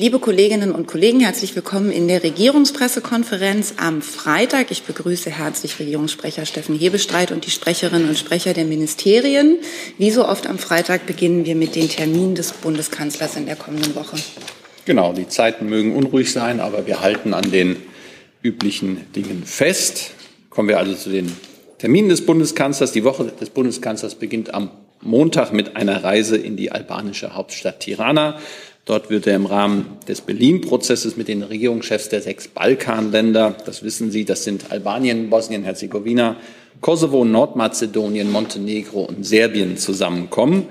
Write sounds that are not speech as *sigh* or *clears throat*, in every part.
Liebe Kolleginnen und Kollegen, herzlich willkommen in der Regierungspressekonferenz am Freitag. Ich begrüße herzlich Regierungssprecher Steffen Hebestreit und die Sprecherinnen und Sprecher der Ministerien. Wie so oft am Freitag beginnen wir mit den Terminen des Bundeskanzlers in der kommenden Woche. Genau, die Zeiten mögen unruhig sein, aber wir halten an den üblichen Dingen fest. Kommen wir also zu den Terminen des Bundeskanzlers. Die Woche des Bundeskanzlers beginnt am Montag mit einer Reise in die albanische Hauptstadt Tirana. Dort wird er im Rahmen des Berlin-Prozesses mit den Regierungschefs der sechs Balkanländer, das wissen Sie, das sind Albanien, Bosnien-Herzegowina, Kosovo, Nordmazedonien, Montenegro und Serbien zusammenkommen.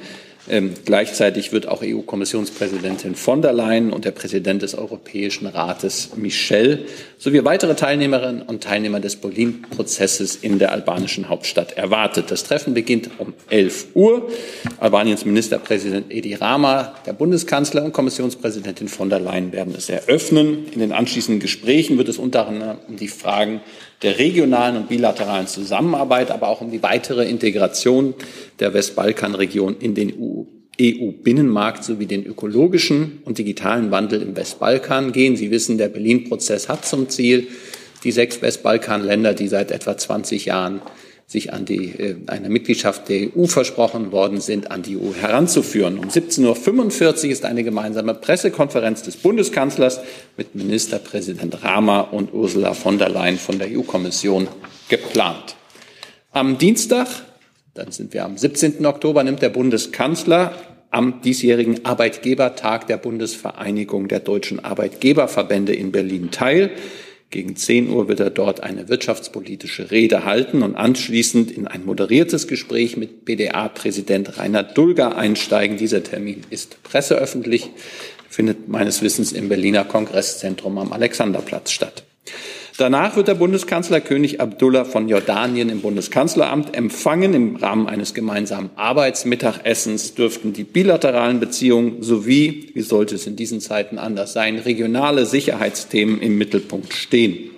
Ähm, gleichzeitig wird auch EU-Kommissionspräsidentin von der Leyen und der Präsident des Europäischen Rates Michel sowie weitere Teilnehmerinnen und Teilnehmer des Berlin-Prozesses in der albanischen Hauptstadt erwartet. Das Treffen beginnt um 11 Uhr. Albaniens Ministerpräsident Edi Rama, der Bundeskanzler und Kommissionspräsidentin von der Leyen werden es eröffnen. In den anschließenden Gesprächen wird es unter anderem um die Fragen der regionalen und bilateralen Zusammenarbeit, aber auch um die weitere Integration der Westbalkanregion in den EU-Binnenmarkt sowie den ökologischen und digitalen Wandel im Westbalkan gehen. Sie wissen, der Berlin-Prozess hat zum Ziel, die sechs Westbalkanländer, die seit etwa 20 Jahren sich an die, äh, eine Mitgliedschaft der EU versprochen worden sind, an die EU heranzuführen. Um 17.45 Uhr ist eine gemeinsame Pressekonferenz des Bundeskanzlers mit Ministerpräsident Rama und Ursula von der Leyen von der EU-Kommission geplant. Am Dienstag, dann sind wir am 17. Oktober, nimmt der Bundeskanzler am diesjährigen Arbeitgebertag der Bundesvereinigung der deutschen Arbeitgeberverbände in Berlin teil. Gegen 10 Uhr wird er dort eine wirtschaftspolitische Rede halten und anschließend in ein moderiertes Gespräch mit BDA-Präsident Rainer Dulger einsteigen. Dieser Termin ist presseöffentlich, findet meines Wissens im Berliner Kongresszentrum am Alexanderplatz statt. Danach wird der Bundeskanzler König Abdullah von Jordanien im Bundeskanzleramt empfangen. Im Rahmen eines gemeinsamen Arbeitsmittagessens dürften die bilateralen Beziehungen sowie, wie sollte es in diesen Zeiten anders sein, regionale Sicherheitsthemen im Mittelpunkt stehen.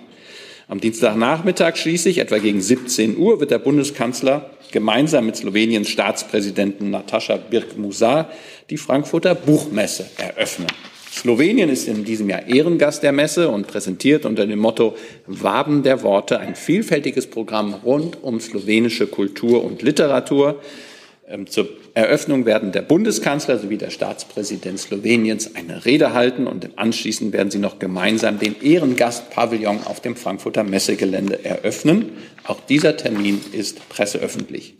Am Dienstagnachmittag schließlich, etwa gegen 17 Uhr, wird der Bundeskanzler gemeinsam mit Sloweniens Staatspräsidenten Natascha Birk-Musar die Frankfurter Buchmesse eröffnen. Slowenien ist in diesem Jahr Ehrengast der Messe und präsentiert unter dem Motto Waben der Worte ein vielfältiges Programm rund um slowenische Kultur und Literatur. Ähm, zur Eröffnung werden der Bundeskanzler sowie der Staatspräsident Sloweniens eine Rede halten und anschließend werden sie noch gemeinsam den Ehrengastpavillon auf dem Frankfurter Messegelände eröffnen. Auch dieser Termin ist presseöffentlich.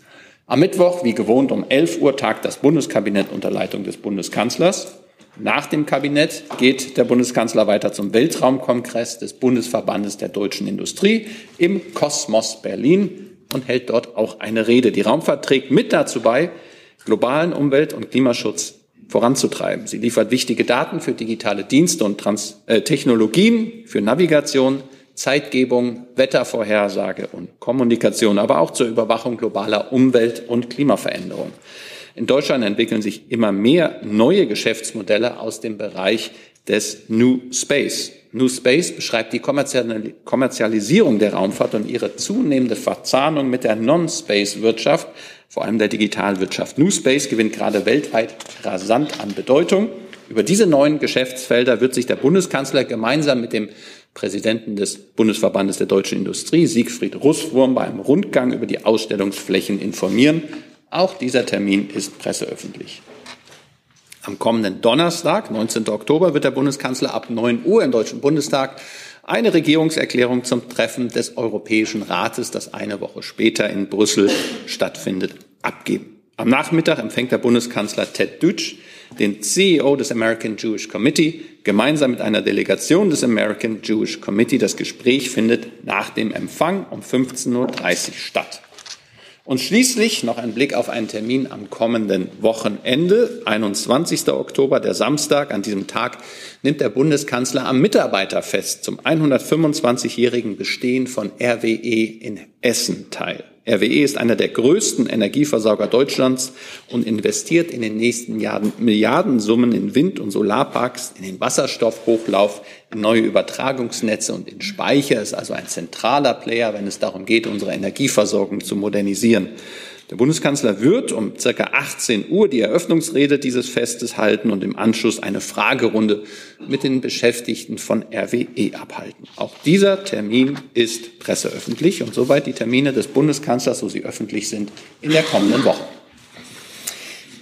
Am Mittwoch, wie gewohnt, um 11 Uhr tagt das Bundeskabinett unter Leitung des Bundeskanzlers. Nach dem Kabinett geht der Bundeskanzler weiter zum Weltraumkongress des Bundesverbandes der deutschen Industrie im Kosmos Berlin und hält dort auch eine Rede. Die Raumfahrt trägt mit dazu bei, globalen Umwelt- und Klimaschutz voranzutreiben. Sie liefert wichtige Daten für digitale Dienste und Trans äh, Technologien, für Navigation, Zeitgebung, Wettervorhersage und Kommunikation, aber auch zur Überwachung globaler Umwelt- und Klimaveränderung. In Deutschland entwickeln sich immer mehr neue Geschäftsmodelle aus dem Bereich des New Space. New Space beschreibt die Kommerzialisierung der Raumfahrt und ihre zunehmende Verzahnung mit der Non-Space-Wirtschaft, vor allem der Digitalwirtschaft. New Space gewinnt gerade weltweit rasant an Bedeutung. Über diese neuen Geschäftsfelder wird sich der Bundeskanzler gemeinsam mit dem Präsidenten des Bundesverbandes der deutschen Industrie, Siegfried Russwurm, bei einem Rundgang über die Ausstellungsflächen informieren. Auch dieser Termin ist presseöffentlich. Am kommenden Donnerstag, 19. Oktober, wird der Bundeskanzler ab 9 Uhr im Deutschen Bundestag eine Regierungserklärung zum Treffen des Europäischen Rates, das eine Woche später in Brüssel stattfindet, abgeben. Am Nachmittag empfängt der Bundeskanzler Ted Deutsch den CEO des American Jewish Committee gemeinsam mit einer Delegation des American Jewish Committee. Das Gespräch findet nach dem Empfang um 15.30 Uhr statt. Und schließlich noch ein Blick auf einen Termin am kommenden Wochenende, 21. Oktober, der Samstag. An diesem Tag nimmt der Bundeskanzler am Mitarbeiterfest zum 125-jährigen Bestehen von RWE in Essen teil. RWE ist einer der größten Energieversorger Deutschlands und investiert in den nächsten Jahren Milliardensummen in Wind- und Solarparks, in den Wasserstoffhochlauf, in neue Übertragungsnetze und in Speicher. Ist also ein zentraler Player, wenn es darum geht, unsere Energieversorgung zu modernisieren. Der Bundeskanzler wird um circa 18 Uhr die Eröffnungsrede dieses Festes halten und im Anschluss eine Fragerunde mit den Beschäftigten von RWE abhalten. Auch dieser Termin ist presseöffentlich und soweit die Termine des Bundeskanzlers, so sie öffentlich sind, in der kommenden Woche.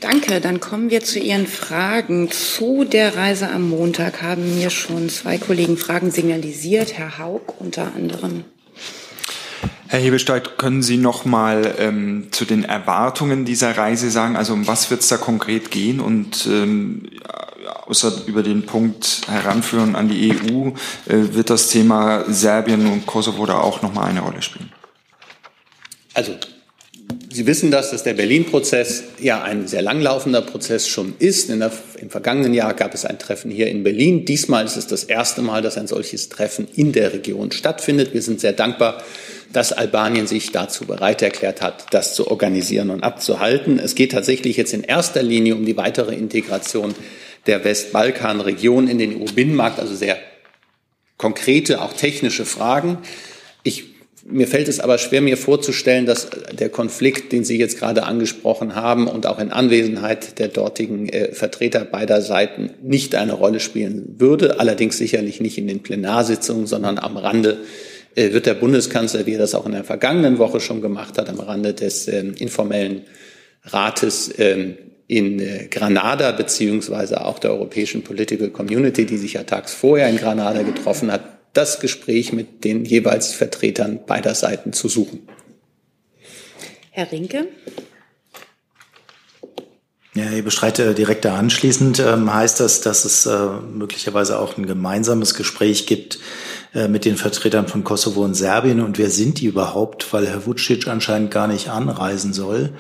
Danke. Dann kommen wir zu Ihren Fragen. Zu der Reise am Montag haben mir schon zwei Kollegen Fragen signalisiert, Herr Haug unter anderem. Herr Hebelstein, können Sie noch mal ähm, zu den Erwartungen dieser Reise sagen? Also um was wird es da konkret gehen? Und ähm, außer über den Punkt Heranführen an die EU äh, wird das Thema Serbien und Kosovo da auch noch mal eine Rolle spielen? Also Sie wissen das, dass der Berlin-Prozess ja ein sehr langlaufender Prozess schon ist. Der, Im vergangenen Jahr gab es ein Treffen hier in Berlin. Diesmal ist es das erste Mal, dass ein solches Treffen in der Region stattfindet. Wir sind sehr dankbar, dass Albanien sich dazu bereit erklärt hat, das zu organisieren und abzuhalten. Es geht tatsächlich jetzt in erster Linie um die weitere Integration der Westbalkan-Region in den EU-Binnenmarkt, also sehr konkrete, auch technische Fragen. Ich mir fällt es aber schwer, mir vorzustellen, dass der Konflikt, den Sie jetzt gerade angesprochen haben und auch in Anwesenheit der dortigen äh, Vertreter beider Seiten nicht eine Rolle spielen würde. Allerdings sicherlich nicht in den Plenarsitzungen, sondern am Rande wird der Bundeskanzler, wie er das auch in der vergangenen Woche schon gemacht hat, am Rande des äh, informellen Rates ähm, in äh, Granada beziehungsweise auch der Europäischen Political Community, die sich ja tags vorher in Granada getroffen hat, das Gespräch mit den jeweils Vertretern beider Seiten zu suchen. Herr Rinke. Ja, ich bestreite direkt da anschließend. Ähm, heißt das, dass es äh, möglicherweise auch ein gemeinsames Gespräch gibt äh, mit den Vertretern von Kosovo und Serbien? Und wer sind die überhaupt? Weil Herr Vucic anscheinend gar nicht anreisen soll.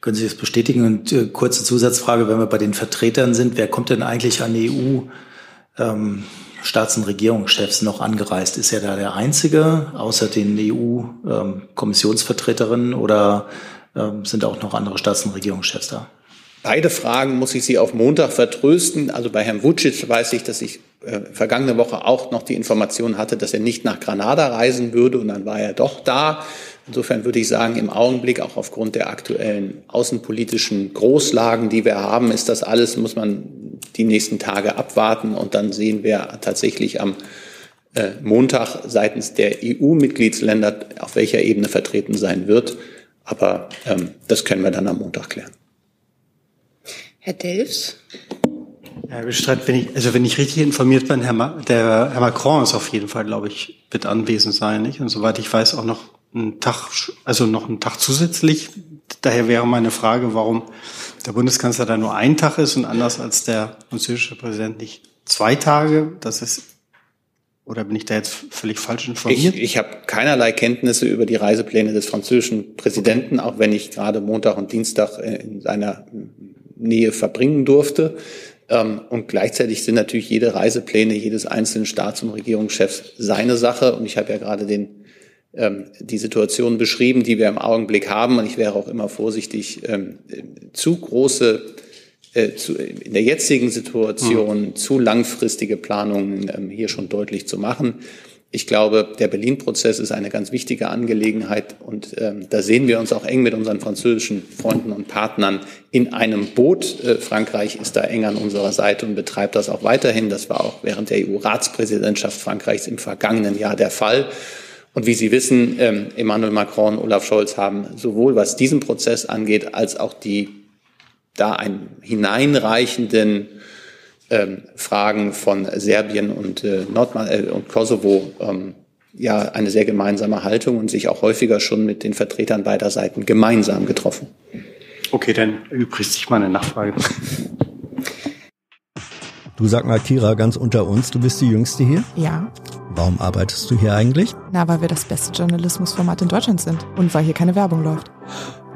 Können Sie das bestätigen? Und äh, kurze Zusatzfrage, wenn wir bei den Vertretern sind, wer kommt denn eigentlich an EU? Ähm, Staats- und Regierungschefs noch angereist? Ist er da der Einzige, außer den EU-Kommissionsvertreterinnen oder ähm, sind auch noch andere Staats- und Regierungschefs da? Beide Fragen muss ich Sie auf Montag vertrösten. Also bei Herrn Vucic weiß ich, dass ich äh, vergangene Woche auch noch die Information hatte, dass er nicht nach Granada reisen würde und dann war er doch da. Insofern würde ich sagen, im Augenblick, auch aufgrund der aktuellen außenpolitischen Großlagen, die wir haben, ist das alles, muss man die nächsten Tage abwarten und dann sehen wir tatsächlich am äh, Montag seitens der EU-Mitgliedsländer, auf welcher Ebene vertreten sein wird. Aber ähm, das können wir dann am Montag klären. Herr Delfs. Herr Bestreit, wenn ich, also wenn ich richtig informiert bin, Herr, Ma der Herr Macron ist auf jeden Fall, glaube ich, wird anwesend sein, nicht? Und soweit ich weiß, auch noch einen Tag, also noch einen Tag zusätzlich. Daher wäre meine Frage, warum der Bundeskanzler da nur ein Tag ist und anders als der französische Präsident nicht zwei Tage. Das ist oder bin ich da jetzt völlig falsch informiert? Ich, ich habe keinerlei Kenntnisse über die Reisepläne des französischen Präsidenten, auch wenn ich gerade Montag und Dienstag in seiner Nähe verbringen durfte. Ähm, und gleichzeitig sind natürlich jede Reisepläne jedes einzelnen Staats- und Regierungschefs seine Sache. Und ich habe ja gerade den ähm, die Situation beschrieben, die wir im Augenblick haben. Und ich wäre auch immer vorsichtig, ähm, zu große, äh, in der jetzigen Situation mhm. zu langfristige Planungen hier schon deutlich zu machen. Ich glaube, der Berlin-Prozess ist eine ganz wichtige Angelegenheit und ähm, da sehen wir uns auch eng mit unseren französischen Freunden und Partnern in einem Boot. Äh, Frankreich ist da eng an unserer Seite und betreibt das auch weiterhin. Das war auch während der EU-Ratspräsidentschaft Frankreichs im vergangenen Jahr der Fall. Und wie Sie wissen, ähm, Emmanuel Macron und Olaf Scholz haben sowohl was diesen Prozess angeht, als auch die da ein hineinreichenden ähm, Fragen von Serbien und, äh, Nordma äh, und Kosovo ähm, ja eine sehr gemeinsame Haltung und sich auch häufiger schon mit den Vertretern beider Seiten gemeinsam getroffen. Okay, dann übrigens sich meine Nachfrage. Du sag mal, Kira, ganz unter uns, du bist die Jüngste hier? Ja. Warum arbeitest du hier eigentlich? Na, weil wir das beste Journalismusformat in Deutschland sind und weil hier keine Werbung läuft.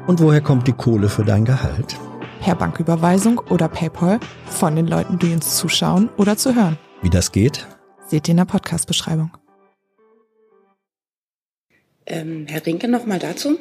Und woher kommt die Kohle für dein Gehalt? Per Banküberweisung oder PayPal von den Leuten, die uns zuschauen oder zu hören. Wie das geht? Seht ihr in der Podcast-Beschreibung. Ähm, Herr Rinke, noch mal dazu.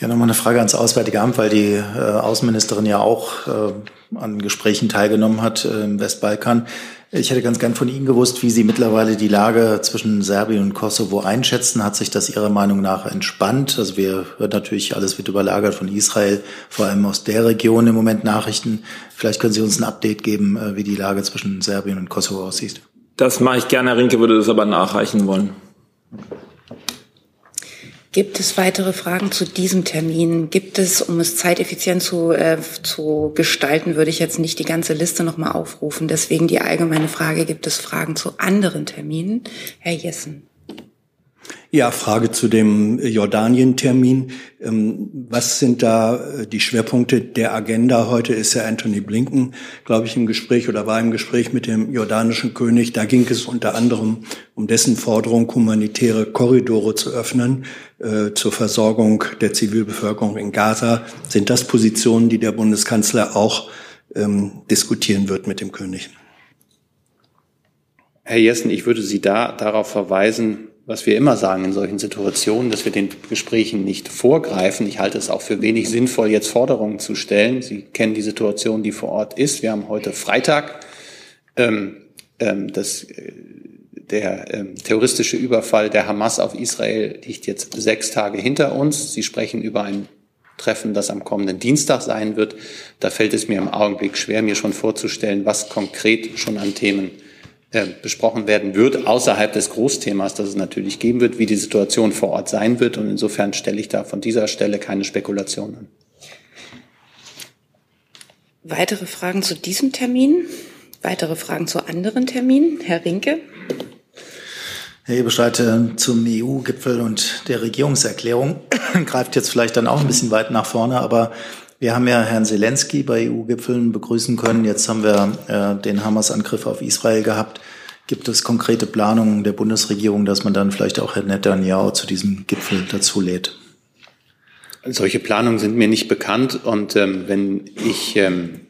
Ja, nochmal eine Frage ans Auswärtige Amt, weil die äh, Außenministerin ja auch äh, an Gesprächen teilgenommen hat äh, im Westbalkan. Ich hätte ganz gern von Ihnen gewusst, wie Sie mittlerweile die Lage zwischen Serbien und Kosovo einschätzen. Hat sich das Ihrer Meinung nach entspannt? Also wir hören natürlich, alles wird überlagert von Israel, vor allem aus der Region im Moment Nachrichten. Vielleicht können Sie uns ein Update geben, äh, wie die Lage zwischen Serbien und Kosovo aussieht. Das mache ich gerne. Herr Rinke würde das aber nachreichen wollen. Gibt es weitere Fragen zu diesem Termin? Gibt es, um es zeiteffizient zu, äh, zu gestalten, würde ich jetzt nicht die ganze Liste nochmal aufrufen. Deswegen die allgemeine Frage, gibt es Fragen zu anderen Terminen? Herr Jessen. Ja, Frage zu dem Jordanien-Termin. Ähm, was sind da äh, die Schwerpunkte der Agenda? Heute ist ja Anthony Blinken, glaube ich, im Gespräch oder war im Gespräch mit dem jordanischen König. Da ging es unter anderem um dessen Forderung, humanitäre Korridore zu öffnen äh, zur Versorgung der Zivilbevölkerung in Gaza. Sind das Positionen, die der Bundeskanzler auch ähm, diskutieren wird mit dem König? Herr Jessen, ich würde Sie da darauf verweisen, was wir immer sagen in solchen Situationen, dass wir den Gesprächen nicht vorgreifen. Ich halte es auch für wenig sinnvoll, jetzt Forderungen zu stellen. Sie kennen die Situation, die vor Ort ist. Wir haben heute Freitag. Ähm, ähm, das, äh, der ähm, terroristische Überfall der Hamas auf Israel liegt jetzt sechs Tage hinter uns. Sie sprechen über ein Treffen, das am kommenden Dienstag sein wird. Da fällt es mir im Augenblick schwer, mir schon vorzustellen, was konkret schon an Themen äh, besprochen werden wird, außerhalb des Großthemas, das es natürlich geben wird, wie die Situation vor Ort sein wird. Und insofern stelle ich da von dieser Stelle keine Spekulation an. Weitere Fragen zu diesem Termin? Weitere Fragen zu anderen Terminen? Herr Rinke? Herr Ebestreit, äh, zum EU-Gipfel und der Regierungserklärung *clears throat* greift jetzt vielleicht dann auch ein bisschen weit nach vorne, aber wir haben ja Herrn Zelensky bei EU-Gipfeln begrüßen können. Jetzt haben wir äh, den Hamas-Angriff auf Israel gehabt. Gibt es konkrete Planungen der Bundesregierung, dass man dann vielleicht auch Herrn Netanyahu zu diesem Gipfel dazu lädt? Solche Planungen sind mir nicht bekannt und ähm, wenn ich, ähm,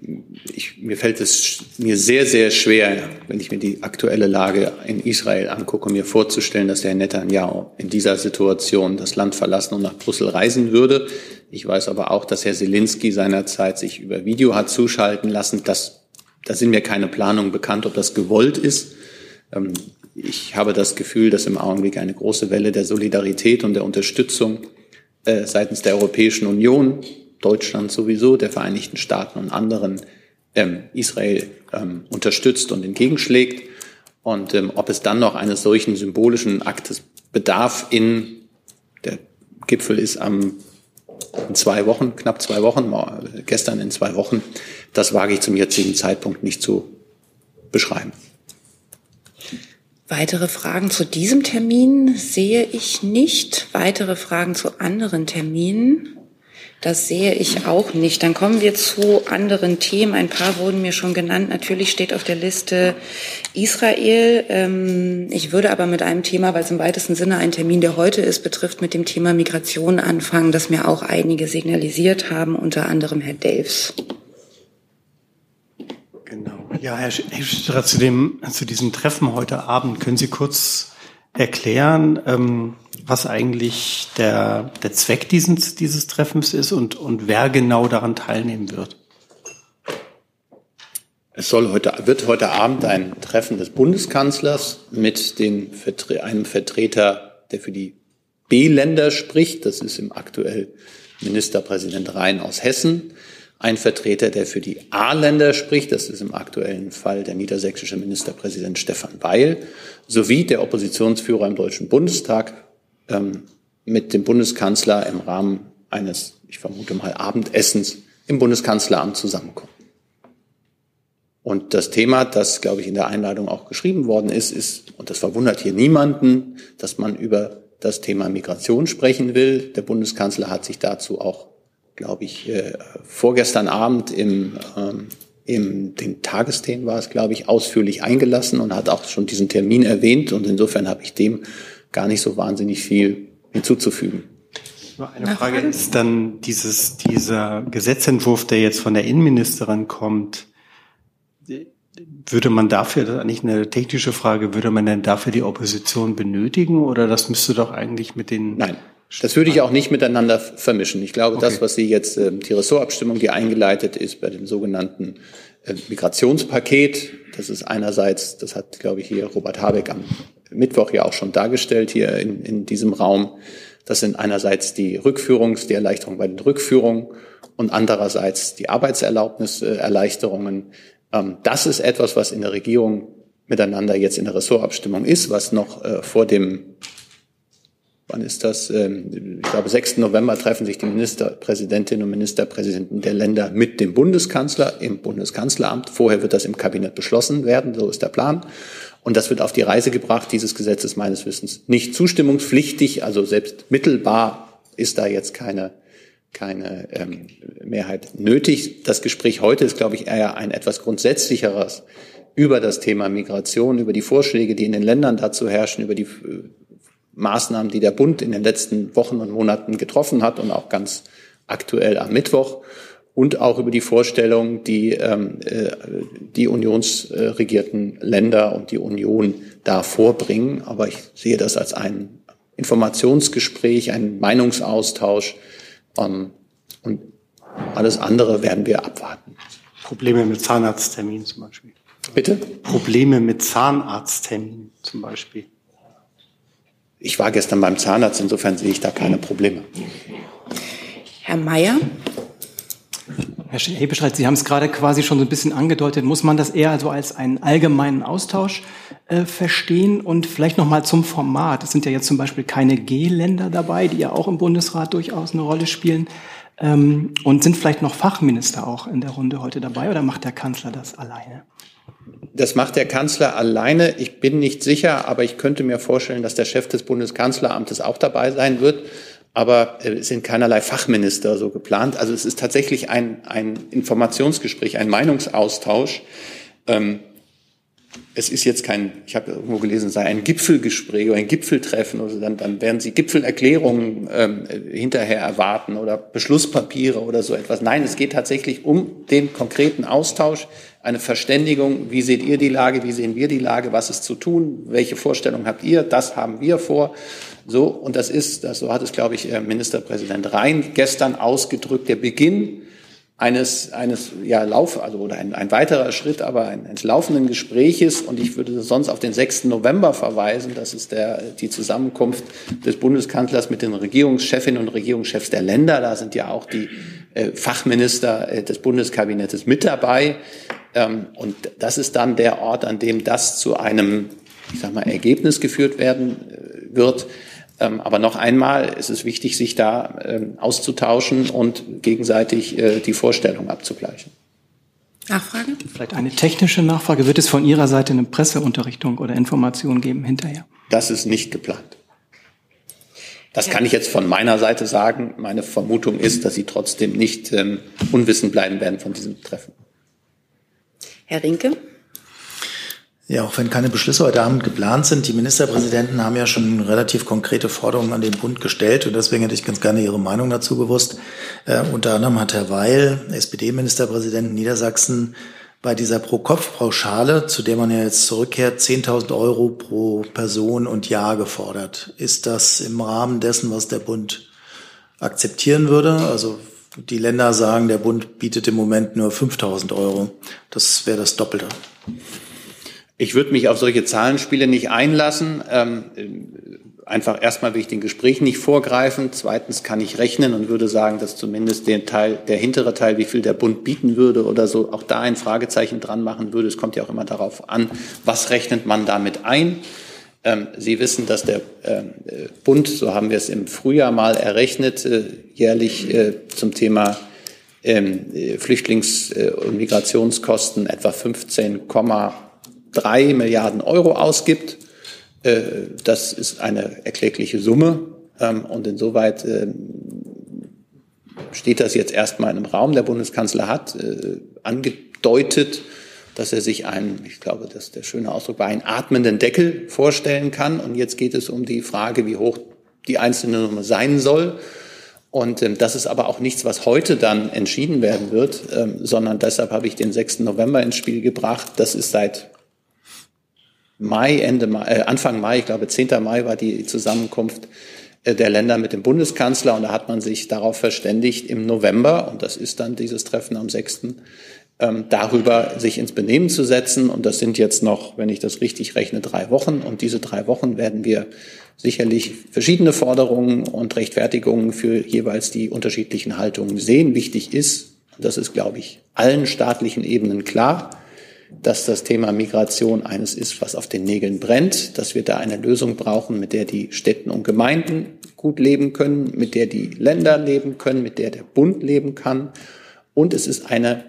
ich, mir fällt es mir sehr, sehr schwer, wenn ich mir die aktuelle Lage in Israel angucke, mir vorzustellen, dass der Netanyahu in dieser Situation das Land verlassen und nach Brüssel reisen würde. Ich weiß aber auch, dass Herr Selinski seinerzeit sich über Video hat zuschalten lassen. Das, da sind mir keine Planungen bekannt, ob das gewollt ist. Ähm, ich habe das Gefühl, dass im Augenblick eine große Welle der Solidarität und der Unterstützung äh, seitens der Europäischen Union, Deutschland sowieso, der Vereinigten Staaten und anderen ähm, Israel ähm, unterstützt und entgegenschlägt. Und ob es dann noch eines solchen symbolischen Aktes bedarf in, der Gipfel ist am in zwei Wochen, knapp zwei Wochen, gestern in zwei Wochen, das wage ich zum jetzigen Zeitpunkt nicht zu beschreiben. Weitere Fragen zu diesem Termin sehe ich nicht. Weitere Fragen zu anderen Terminen das sehe ich auch nicht. Dann kommen wir zu anderen Themen. Ein paar wurden mir schon genannt. Natürlich steht auf der Liste Israel. Ähm, ich würde aber mit einem Thema, weil es im weitesten Sinne ein Termin, der heute ist, betrifft, mit dem Thema Migration anfangen, das mir auch einige signalisiert haben, unter anderem Herr Delfs. Genau. Ja, Herr Schiffsterer, zu dem, zu diesem Treffen heute Abend, können Sie kurz erklären, ähm, was eigentlich der, der Zweck dieses, dieses Treffens ist und, und wer genau daran teilnehmen wird? Es soll heute, wird heute Abend ein Treffen des Bundeskanzlers mit den, einem Vertreter, der für die B-Länder spricht. Das ist im aktuell Ministerpräsident Rhein aus Hessen ein Vertreter, der für die A-Länder spricht, das ist im aktuellen Fall der niedersächsische Ministerpräsident Stefan Weil, sowie der Oppositionsführer im Deutschen Bundestag ähm, mit dem Bundeskanzler im Rahmen eines, ich vermute mal, Abendessens im Bundeskanzleramt zusammenkommen. Und das Thema, das, glaube ich, in der Einladung auch geschrieben worden ist, ist, und das verwundert hier niemanden, dass man über das Thema Migration sprechen will. Der Bundeskanzler hat sich dazu auch glaube ich, äh, vorgestern Abend im, ähm, im den Tagesthemen war es, glaube ich, ausführlich eingelassen und hat auch schon diesen Termin erwähnt. Und insofern habe ich dem gar nicht so wahnsinnig viel hinzuzufügen. Eine Frage ist dann dieses, dieser Gesetzentwurf, der jetzt von der Innenministerin kommt, würde man dafür, das ist eigentlich eine technische Frage, würde man denn dafür die Opposition benötigen oder das müsste doch eigentlich mit den Nein. Das würde ich auch nicht miteinander vermischen. Ich glaube, okay. das, was Sie jetzt, äh, die Ressortabstimmung, die eingeleitet ist bei dem sogenannten äh, Migrationspaket, das ist einerseits, das hat, glaube ich, hier Robert Habeck am Mittwoch ja auch schon dargestellt hier in, in diesem Raum. Das sind einerseits die Rückführungs-, die Erleichterung bei den Rückführungen und andererseits die Arbeitserlaubniserleichterungen. Ähm, das ist etwas, was in der Regierung miteinander jetzt in der Ressortabstimmung ist, was noch äh, vor dem wann ist das? Ähm, ich glaube, 6. November treffen sich die Ministerpräsidentinnen und Ministerpräsidenten der Länder mit dem Bundeskanzler im Bundeskanzleramt. Vorher wird das im Kabinett beschlossen werden, so ist der Plan. Und das wird auf die Reise gebracht. Dieses Gesetz ist meines Wissens nicht zustimmungspflichtig, also selbst mittelbar ist da jetzt keine keine ähm, Mehrheit nötig. Das Gespräch heute ist, glaube ich, eher ein etwas grundsätzlicheres über das Thema Migration, über die Vorschläge, die in den Ländern dazu herrschen, über die äh, Maßnahmen, die der Bund in den letzten Wochen und Monaten getroffen hat und auch ganz aktuell am Mittwoch und auch über die Vorstellung, die ähm, äh, die unionsregierten Länder und die Union da vorbringen. Aber ich sehe das als ein Informationsgespräch, ein Meinungsaustausch ähm, und alles andere werden wir abwarten. Probleme mit Zahnarztterminen zum Beispiel. Bitte? Probleme mit Zahnarztterminen zum Beispiel. Ich war gestern beim Zahnarzt, insofern sehe ich da keine Probleme. Herr Mayer? Herr Hebestreit, Sie haben es gerade quasi schon so ein bisschen angedeutet. Muss man das eher also als einen allgemeinen Austausch äh, verstehen? Und vielleicht noch mal zum Format. Es sind ja jetzt zum Beispiel keine G-Länder dabei, die ja auch im Bundesrat durchaus eine Rolle spielen. Ähm, und sind vielleicht noch Fachminister auch in der Runde heute dabei oder macht der Kanzler das alleine? Das macht der Kanzler alleine. Ich bin nicht sicher, aber ich könnte mir vorstellen, dass der Chef des Bundeskanzleramtes auch dabei sein wird. Aber äh, es sind keinerlei Fachminister so geplant. Also es ist tatsächlich ein, ein Informationsgespräch, ein Meinungsaustausch. Ähm, es ist jetzt kein, ich habe irgendwo gelesen, sei ein Gipfelgespräch oder ein Gipfeltreffen oder dann, dann werden Sie Gipfelerklärungen ähm, hinterher erwarten oder Beschlusspapiere oder so etwas. Nein, es geht tatsächlich um den konkreten Austausch, eine Verständigung. Wie seht ihr die Lage? Wie sehen wir die Lage? Was ist zu tun? Welche Vorstellungen habt ihr? Das haben wir vor. So, und das ist, das, so hat es, glaube ich, Ministerpräsident Rhein gestern ausgedrückt, der Beginn eines, eines ja, Lauf, also oder ein, ein weiterer Schritt, aber eines laufenden Gespräches. Und ich würde sonst auf den 6. November verweisen. Das ist der, die Zusammenkunft des Bundeskanzlers mit den Regierungschefinnen und Regierungschefs der Länder. Da sind ja auch die äh, Fachminister äh, des Bundeskabinettes mit dabei. Ähm, und das ist dann der Ort, an dem das zu einem, ich sag mal, Ergebnis geführt werden äh, wird. Ähm, aber noch einmal ist es wichtig, sich da ähm, auszutauschen und gegenseitig äh, die Vorstellung abzugleichen. Nachfrage? Vielleicht eine technische Nachfrage. Wird es von Ihrer Seite eine Presseunterrichtung oder Information geben hinterher? Das ist nicht geplant. Das kann ich jetzt von meiner Seite sagen. Meine Vermutung ist, dass Sie trotzdem nicht ähm, unwissend bleiben werden von diesem Treffen. Herr Rinke? Ja, auch wenn keine Beschlüsse heute Abend geplant sind, die Ministerpräsidenten haben ja schon relativ konkrete Forderungen an den Bund gestellt und deswegen hätte ich ganz gerne Ihre Meinung dazu gewusst. Äh, unter anderem hat Herr Weil, SPD-Ministerpräsident Niedersachsen, bei dieser Pro-Kopf-Pauschale, zu der man ja jetzt zurückkehrt, 10.000 Euro pro Person und Jahr gefordert. Ist das im Rahmen dessen, was der Bund akzeptieren würde? Also die Länder sagen, der Bund bietet im Moment nur 5.000 Euro. Das wäre das Doppelte. Ich würde mich auf solche Zahlenspiele nicht einlassen. Ähm, einfach erstmal will ich den Gesprächen nicht vorgreifen. Zweitens kann ich rechnen und würde sagen, dass zumindest den Teil, der hintere Teil, wie viel der Bund bieten würde oder so, auch da ein Fragezeichen dran machen würde. Es kommt ja auch immer darauf an, was rechnet man damit ein. Ähm, Sie wissen, dass der ähm, Bund, so haben wir es im Frühjahr mal errechnet, äh, jährlich äh, zum Thema ähm, Flüchtlings- äh, und Migrationskosten etwa 15, drei Milliarden Euro ausgibt. Äh, das ist eine erklägliche Summe. Ähm, und insoweit ähm, steht das jetzt erstmal im Raum. Der Bundeskanzler hat äh, angedeutet, dass er sich einen, ich glaube, das ist der schöne Ausdruck war, einen atmenden Deckel vorstellen kann. Und jetzt geht es um die Frage, wie hoch die einzelne Summe sein soll. Und ähm, das ist aber auch nichts, was heute dann entschieden werden wird, ähm, sondern deshalb habe ich den 6. November ins Spiel gebracht. Das ist seit Mai, Ende Mai, äh, Anfang Mai, ich glaube 10. Mai war die Zusammenkunft äh, der Länder mit dem Bundeskanzler. Und da hat man sich darauf verständigt im November, und das ist dann dieses Treffen am 6., ähm, darüber sich ins Benehmen zu setzen. Und das sind jetzt noch, wenn ich das richtig rechne, drei Wochen. Und diese drei Wochen werden wir sicherlich verschiedene Forderungen und Rechtfertigungen für jeweils die unterschiedlichen Haltungen sehen. Wichtig ist, das ist, glaube ich, allen staatlichen Ebenen klar, dass das Thema Migration eines ist, was auf den Nägeln brennt, dass wir da eine Lösung brauchen, mit der die Städten und Gemeinden gut leben können, mit der die Länder leben können, mit der der Bund leben kann. Und es ist eine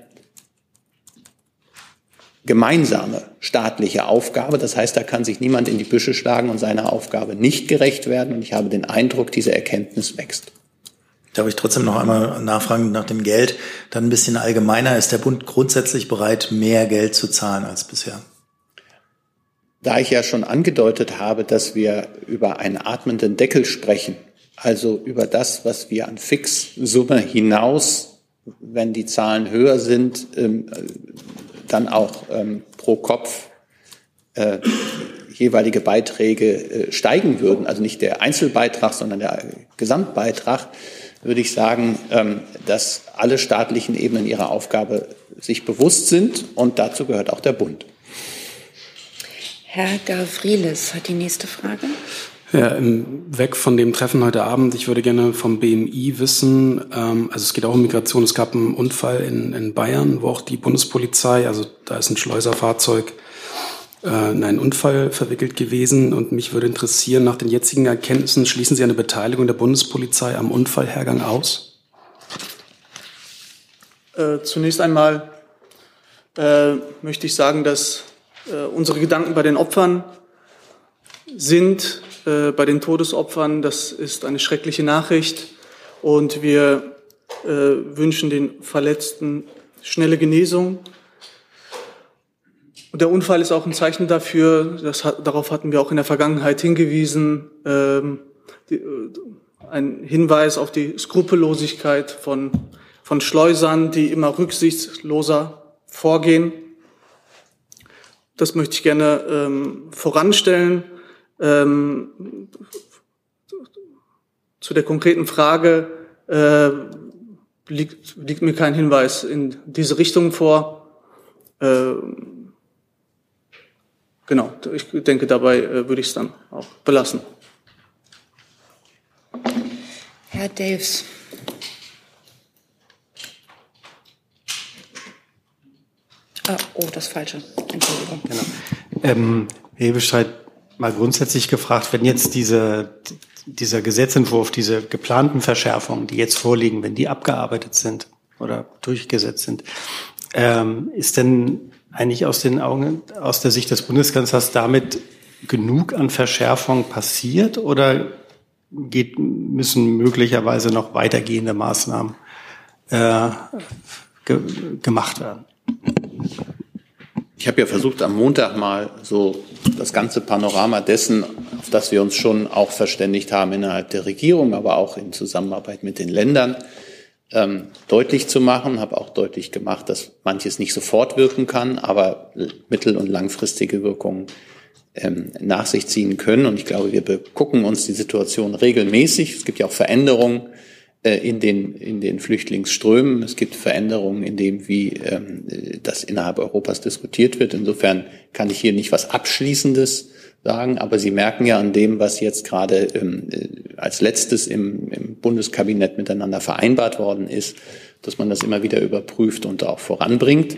gemeinsame staatliche Aufgabe. Das heißt, da kann sich niemand in die Büsche schlagen und seiner Aufgabe nicht gerecht werden. Und ich habe den Eindruck, diese Erkenntnis wächst. Darf ich trotzdem noch einmal nachfragen nach dem Geld? Dann ein bisschen allgemeiner. Ist der Bund grundsätzlich bereit, mehr Geld zu zahlen als bisher? Da ich ja schon angedeutet habe, dass wir über einen atmenden Deckel sprechen, also über das, was wir an Fixsumme hinaus, wenn die Zahlen höher sind, ähm, dann auch ähm, pro Kopf äh, jeweilige Beiträge äh, steigen würden, also nicht der Einzelbeitrag, sondern der Gesamtbeitrag, würde ich sagen, ähm, dass alle staatlichen Ebenen ihrer Aufgabe sich bewusst sind und dazu gehört auch der Bund. Herr Gavrilis hat die nächste Frage. Ja, weg von dem Treffen heute Abend. Ich würde gerne vom BMI wissen, ähm, also es geht auch um Migration. Es gab einen Unfall in, in Bayern, wo auch die Bundespolizei, also da ist ein Schleuserfahrzeug äh, in einen Unfall verwickelt gewesen. Und mich würde interessieren, nach den jetzigen Erkenntnissen, schließen Sie eine Beteiligung der Bundespolizei am Unfallhergang aus? Äh, zunächst einmal äh, möchte ich sagen, dass äh, unsere Gedanken bei den Opfern sind, äh, bei den Todesopfern. Das ist eine schreckliche Nachricht. Und wir äh, wünschen den Verletzten schnelle Genesung und der Unfall ist auch ein Zeichen dafür, das darauf hatten wir auch in der Vergangenheit hingewiesen, ähm, die, äh, ein Hinweis auf die Skrupellosigkeit von, von Schleusern, die immer rücksichtsloser vorgehen. Das möchte ich gerne ähm, voranstellen. Ähm, zu der konkreten Frage äh, liegt, liegt mir kein Hinweis in diese Richtung vor. Äh, genau, ich denke, dabei äh, würde ich es dann auch belassen. Herr Daves. Ah, oh, das Falsche. Entschuldigung. Genau. Ähm, Herr Hebestreit, mal grundsätzlich gefragt, wenn jetzt diese, dieser Gesetzentwurf, diese geplanten Verschärfungen, die jetzt vorliegen, wenn die abgearbeitet sind oder durchgesetzt sind, ähm, ist denn eigentlich aus den Augen, aus der Sicht des Bundeskanzlers damit genug an Verschärfung passiert oder geht, müssen möglicherweise noch weitergehende Maßnahmen äh, ge gemacht werden? Ich habe ja versucht, am Montag mal so das ganze Panorama dessen, auf das wir uns schon auch verständigt haben innerhalb der Regierung, aber auch in Zusammenarbeit mit den Ländern, ähm, deutlich zu machen, habe auch deutlich gemacht, dass manches nicht sofort wirken kann, aber mittel- und langfristige Wirkungen ähm, nach sich ziehen können. Und ich glaube, wir gucken uns die Situation regelmäßig. Es gibt ja auch Veränderungen äh, in den, in den Flüchtlingsströmen. Es gibt Veränderungen in dem, wie ähm, das innerhalb Europas diskutiert wird. Insofern kann ich hier nicht was Abschließendes sagen, aber Sie merken ja an dem, was jetzt gerade ähm, äh, als letztes im, im Bundeskabinett miteinander vereinbart worden ist, dass man das immer wieder überprüft und auch voranbringt.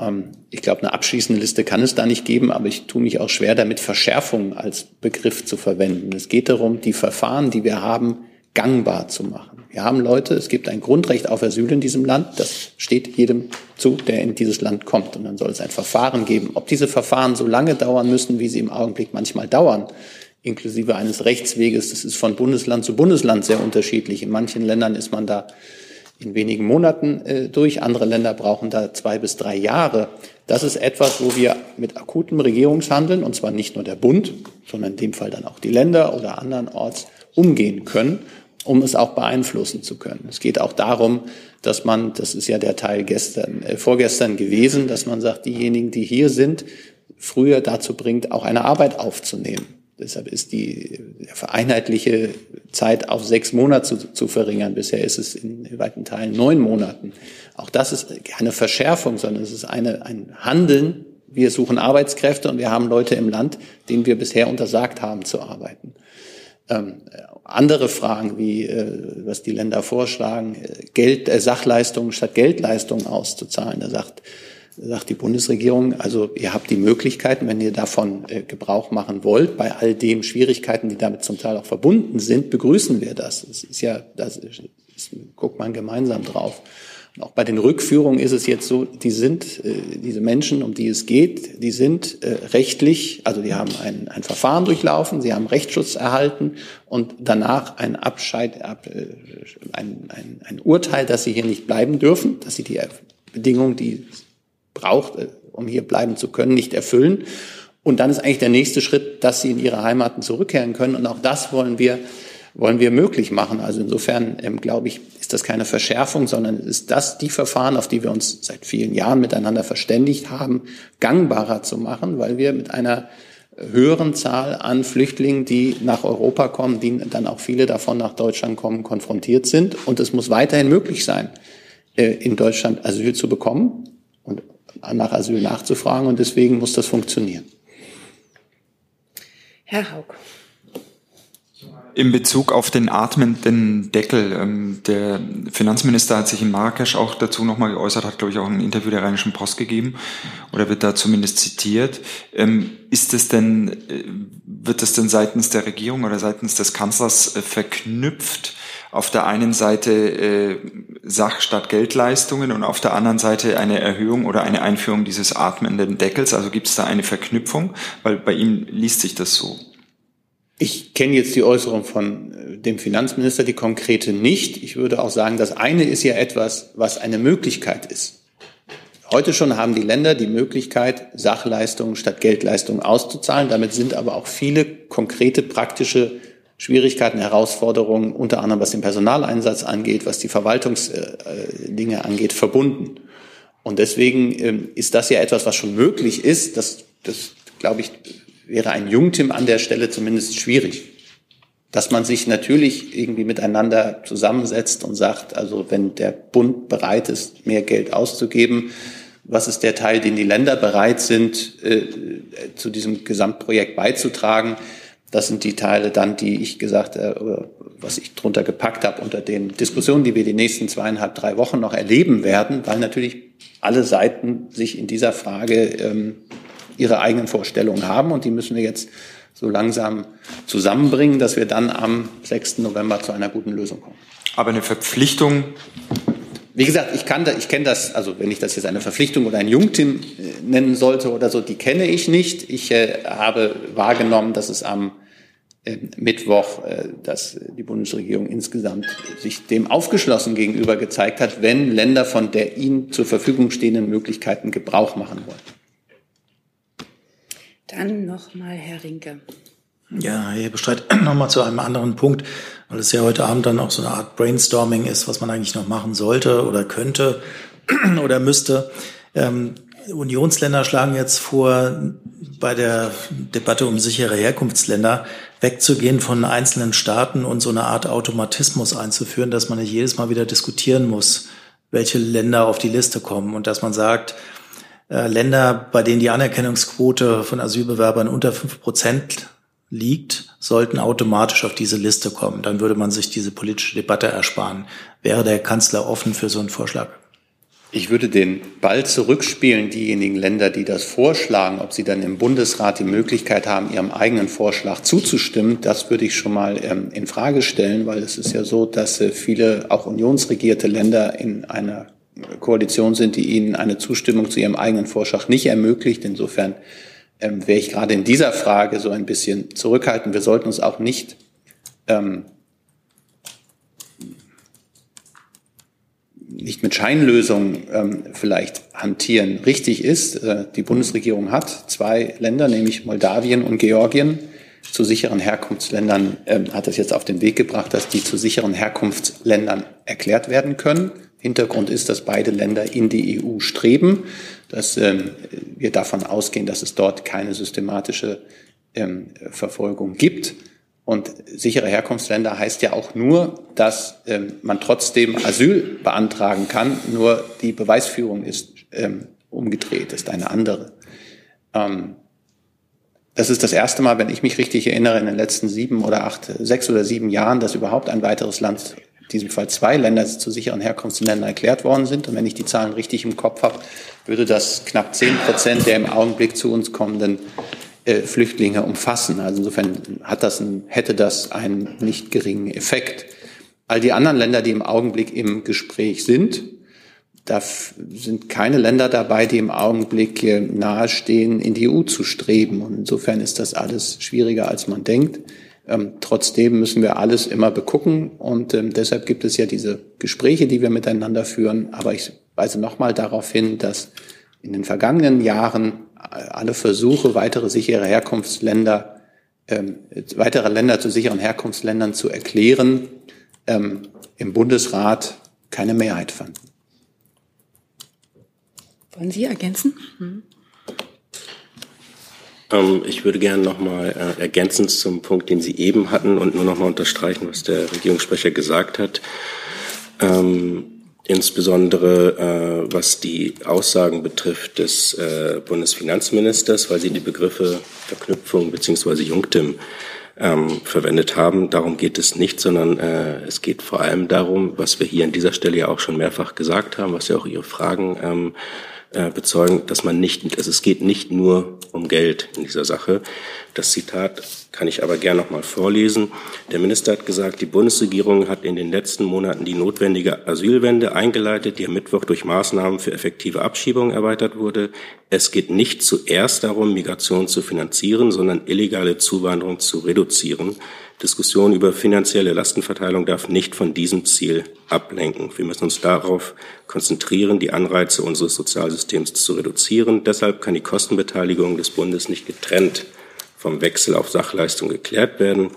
Ähm, ich glaube, eine abschließende Liste kann es da nicht geben, aber ich tue mich auch schwer damit, Verschärfung als Begriff zu verwenden. Es geht darum, die Verfahren, die wir haben, gangbar zu machen. Wir haben Leute, es gibt ein Grundrecht auf Asyl in diesem Land, das steht jedem zu, der in dieses Land kommt. Und dann soll es ein Verfahren geben. Ob diese Verfahren so lange dauern müssen, wie sie im Augenblick manchmal dauern, inklusive eines Rechtsweges, das ist von Bundesland zu Bundesland sehr unterschiedlich. In manchen Ländern ist man da in wenigen Monaten äh, durch, andere Länder brauchen da zwei bis drei Jahre. Das ist etwas, wo wir mit akutem Regierungshandeln, und zwar nicht nur der Bund, sondern in dem Fall dann auch die Länder oder andernorts, umgehen können um es auch beeinflussen zu können. Es geht auch darum, dass man, das ist ja der Teil gestern, äh, vorgestern gewesen, dass man sagt, diejenigen, die hier sind, früher dazu bringt, auch eine Arbeit aufzunehmen. Deshalb ist die vereinheitliche Zeit auf sechs Monate zu, zu, verringern. Bisher ist es in weiten Teilen neun Monaten. Auch das ist keine Verschärfung, sondern es ist eine, ein Handeln. Wir suchen Arbeitskräfte und wir haben Leute im Land, denen wir bisher untersagt haben zu arbeiten. Ähm, andere Fragen, wie äh, was die Länder vorschlagen, äh, Geld, äh, Sachleistungen statt Geldleistungen auszuzahlen. Da sagt sagt die Bundesregierung, also ihr habt die Möglichkeiten, wenn ihr davon äh, Gebrauch machen wollt, bei all den Schwierigkeiten, die damit zum Teil auch verbunden sind, begrüßen wir das. Das ist ja, das ist, guckt man gemeinsam drauf. Und auch bei den Rückführungen ist es jetzt so, die sind, äh, diese Menschen, um die es geht, die sind äh, rechtlich, also die haben ein, ein Verfahren durchlaufen, sie haben Rechtsschutz erhalten und danach ein Abscheid, ab, äh, ein, ein, ein Urteil, dass sie hier nicht bleiben dürfen, dass sie die Bedingungen, die braucht, äh, um hier bleiben zu können, nicht erfüllen. Und dann ist eigentlich der nächste Schritt, dass sie in ihre Heimaten zurückkehren können. Und auch das wollen wir, wollen wir möglich machen. Also insofern, ähm, glaube ich, ist das keine Verschärfung, sondern ist das die Verfahren, auf die wir uns seit vielen Jahren miteinander verständigt haben, gangbarer zu machen, weil wir mit einer höheren Zahl an Flüchtlingen, die nach Europa kommen, die dann auch viele davon nach Deutschland kommen, konfrontiert sind. Und es muss weiterhin möglich sein, äh, in Deutschland Asyl zu bekommen nach Asyl nachzufragen und deswegen muss das funktionieren. Herr Haug. In Bezug auf den atmenden Deckel, ähm, der Finanzminister hat sich in Marrakesch auch dazu nochmal geäußert, hat, glaube ich, auch ein Interview der Rheinischen Post gegeben oder wird da zumindest zitiert. Ähm, ist es denn, äh, wird das denn seitens der Regierung oder seitens des Kanzlers äh, verknüpft auf der einen Seite äh, Sach- statt Geldleistungen und auf der anderen Seite eine Erhöhung oder eine Einführung dieses atmenden Deckels? Also gibt es da eine Verknüpfung? Weil bei ihm liest sich das so. Ich kenne jetzt die Äußerung von äh, dem Finanzminister, die konkrete nicht. Ich würde auch sagen, das eine ist ja etwas, was eine Möglichkeit ist. Heute schon haben die Länder die Möglichkeit, Sachleistungen statt Geldleistungen auszuzahlen. Damit sind aber auch viele konkrete praktische Schwierigkeiten, Herausforderungen, unter anderem was den Personaleinsatz angeht, was die Verwaltungsdinge äh, angeht, verbunden. Und deswegen ähm, ist das ja etwas, was schon möglich ist. Das, das glaube ich, wäre ein Jungtim an der Stelle zumindest schwierig. Dass man sich natürlich irgendwie miteinander zusammensetzt und sagt, also wenn der Bund bereit ist, mehr Geld auszugeben, was ist der Teil, den die Länder bereit sind, äh, zu diesem Gesamtprojekt beizutragen? Das sind die Teile dann, die ich gesagt, äh, was ich drunter gepackt habe unter den Diskussionen, die wir die nächsten zweieinhalb, drei Wochen noch erleben werden, weil natürlich alle Seiten sich in dieser Frage ähm, ihre eigenen Vorstellungen haben und die müssen wir jetzt so langsam zusammenbringen, dass wir dann am 6. November zu einer guten Lösung kommen. Aber eine Verpflichtung wie gesagt, ich kann da, ich kenne das, also wenn ich das jetzt eine Verpflichtung oder ein Jungteam äh, nennen sollte oder so, die kenne ich nicht. Ich äh, habe wahrgenommen, dass es am äh, Mittwoch, äh, dass die Bundesregierung insgesamt sich dem aufgeschlossen gegenüber gezeigt hat, wenn Länder von der ihnen zur Verfügung stehenden Möglichkeiten Gebrauch machen wollen. Dann nochmal Herr Rinke. Ja, Herr Bestreit, *clears throat* nochmal zu einem anderen Punkt, weil es ja heute Abend dann auch so eine Art Brainstorming ist, was man eigentlich noch machen sollte oder könnte *clears throat* oder müsste. Ähm, Unionsländer schlagen jetzt vor, bei der Debatte um sichere Herkunftsländer wegzugehen von einzelnen Staaten und so eine Art Automatismus einzuführen, dass man nicht jedes Mal wieder diskutieren muss, welche Länder auf die Liste kommen und dass man sagt, Länder, bei denen die Anerkennungsquote von Asylbewerbern unter fünf Prozent liegt, sollten automatisch auf diese Liste kommen. Dann würde man sich diese politische Debatte ersparen. Wäre der Kanzler offen für so einen Vorschlag? Ich würde den Ball zurückspielen, diejenigen Länder, die das vorschlagen, ob sie dann im Bundesrat die Möglichkeit haben, ihrem eigenen Vorschlag zuzustimmen. Das würde ich schon mal ähm, in Frage stellen, weil es ist ja so, dass äh, viele auch unionsregierte Länder in einer Koalition sind, die ihnen eine Zustimmung zu ihrem eigenen Vorschlag nicht ermöglicht. Insofern ähm, wäre ich gerade in dieser Frage so ein bisschen zurückhaltend. Wir sollten uns auch nicht ähm, nicht mit Scheinlösungen ähm, vielleicht hantieren. Richtig ist, äh, die Bundesregierung hat zwei Länder, nämlich Moldawien und Georgien, zu sicheren Herkunftsländern, ähm, hat es jetzt auf den Weg gebracht, dass die zu sicheren Herkunftsländern erklärt werden können. Hintergrund ist, dass beide Länder in die EU streben dass ähm, wir davon ausgehen, dass es dort keine systematische Verfolgung gibt. Und sichere Herkunftsländer heißt ja auch nur, dass ähm, man trotzdem Asyl beantragen kann, nur die Beweisführung ist ähm, umgedreht, ist eine andere. Ähm, das ist das erste Mal, wenn ich mich richtig erinnere, in den letzten sieben oder acht, sechs oder sieben Jahren, dass überhaupt ein weiteres Land, diesem Fall zwei Länder, zu sicheren Herkunftsländern erklärt worden sind. Und wenn ich die Zahlen richtig im Kopf habe, würde das knapp zehn Prozent der im Augenblick zu uns kommenden äh, Flüchtlinge umfassen. Also insofern hat das ein, hätte das einen nicht geringen Effekt. All die anderen Länder, die im Augenblick im Gespräch sind, da sind keine Länder dabei, die im Augenblick nahestehen, in die EU zu streben. Und insofern ist das alles schwieriger, als man denkt. Ähm, trotzdem müssen wir alles immer begucken. Und ähm, deshalb gibt es ja diese Gespräche, die wir miteinander führen. Aber ich weise nochmal darauf hin, dass in den vergangenen Jahren alle Versuche, weitere sichere Herkunftsländer, ähm, weitere Länder zu sicheren Herkunftsländern zu erklären, ähm, im Bundesrat keine Mehrheit fanden. Wollen Sie ergänzen? Hm. Ähm, ich würde gerne noch mal äh, ergänzend zum Punkt, den Sie eben hatten, und nur noch mal unterstreichen, was der Regierungssprecher gesagt hat. Ähm, insbesondere äh, was die Aussagen betrifft des äh, Bundesfinanzministers, weil Sie die Begriffe Verknüpfung beziehungsweise Jungtim ähm, verwendet haben. Darum geht es nicht, sondern äh, es geht vor allem darum, was wir hier an dieser Stelle ja auch schon mehrfach gesagt haben, was ja auch Ihre Fragen ähm, äh, bezeugen, dass man nicht, also es geht nicht nur um Geld in dieser Sache. Das Zitat kann ich aber gern noch mal vorlesen. Der Minister hat gesagt, die Bundesregierung hat in den letzten Monaten die notwendige Asylwende eingeleitet, die am Mittwoch durch Maßnahmen für effektive Abschiebung erweitert wurde. Es geht nicht zuerst darum, Migration zu finanzieren, sondern illegale Zuwanderung zu reduzieren. Diskussion über finanzielle Lastenverteilung darf nicht von diesem Ziel ablenken. Wir müssen uns darauf konzentrieren, die Anreize unseres Sozialsystems zu reduzieren. Deshalb kann die Kostenbeteiligung des Bundes nicht getrennt vom Wechsel auf Sachleistung geklärt werden.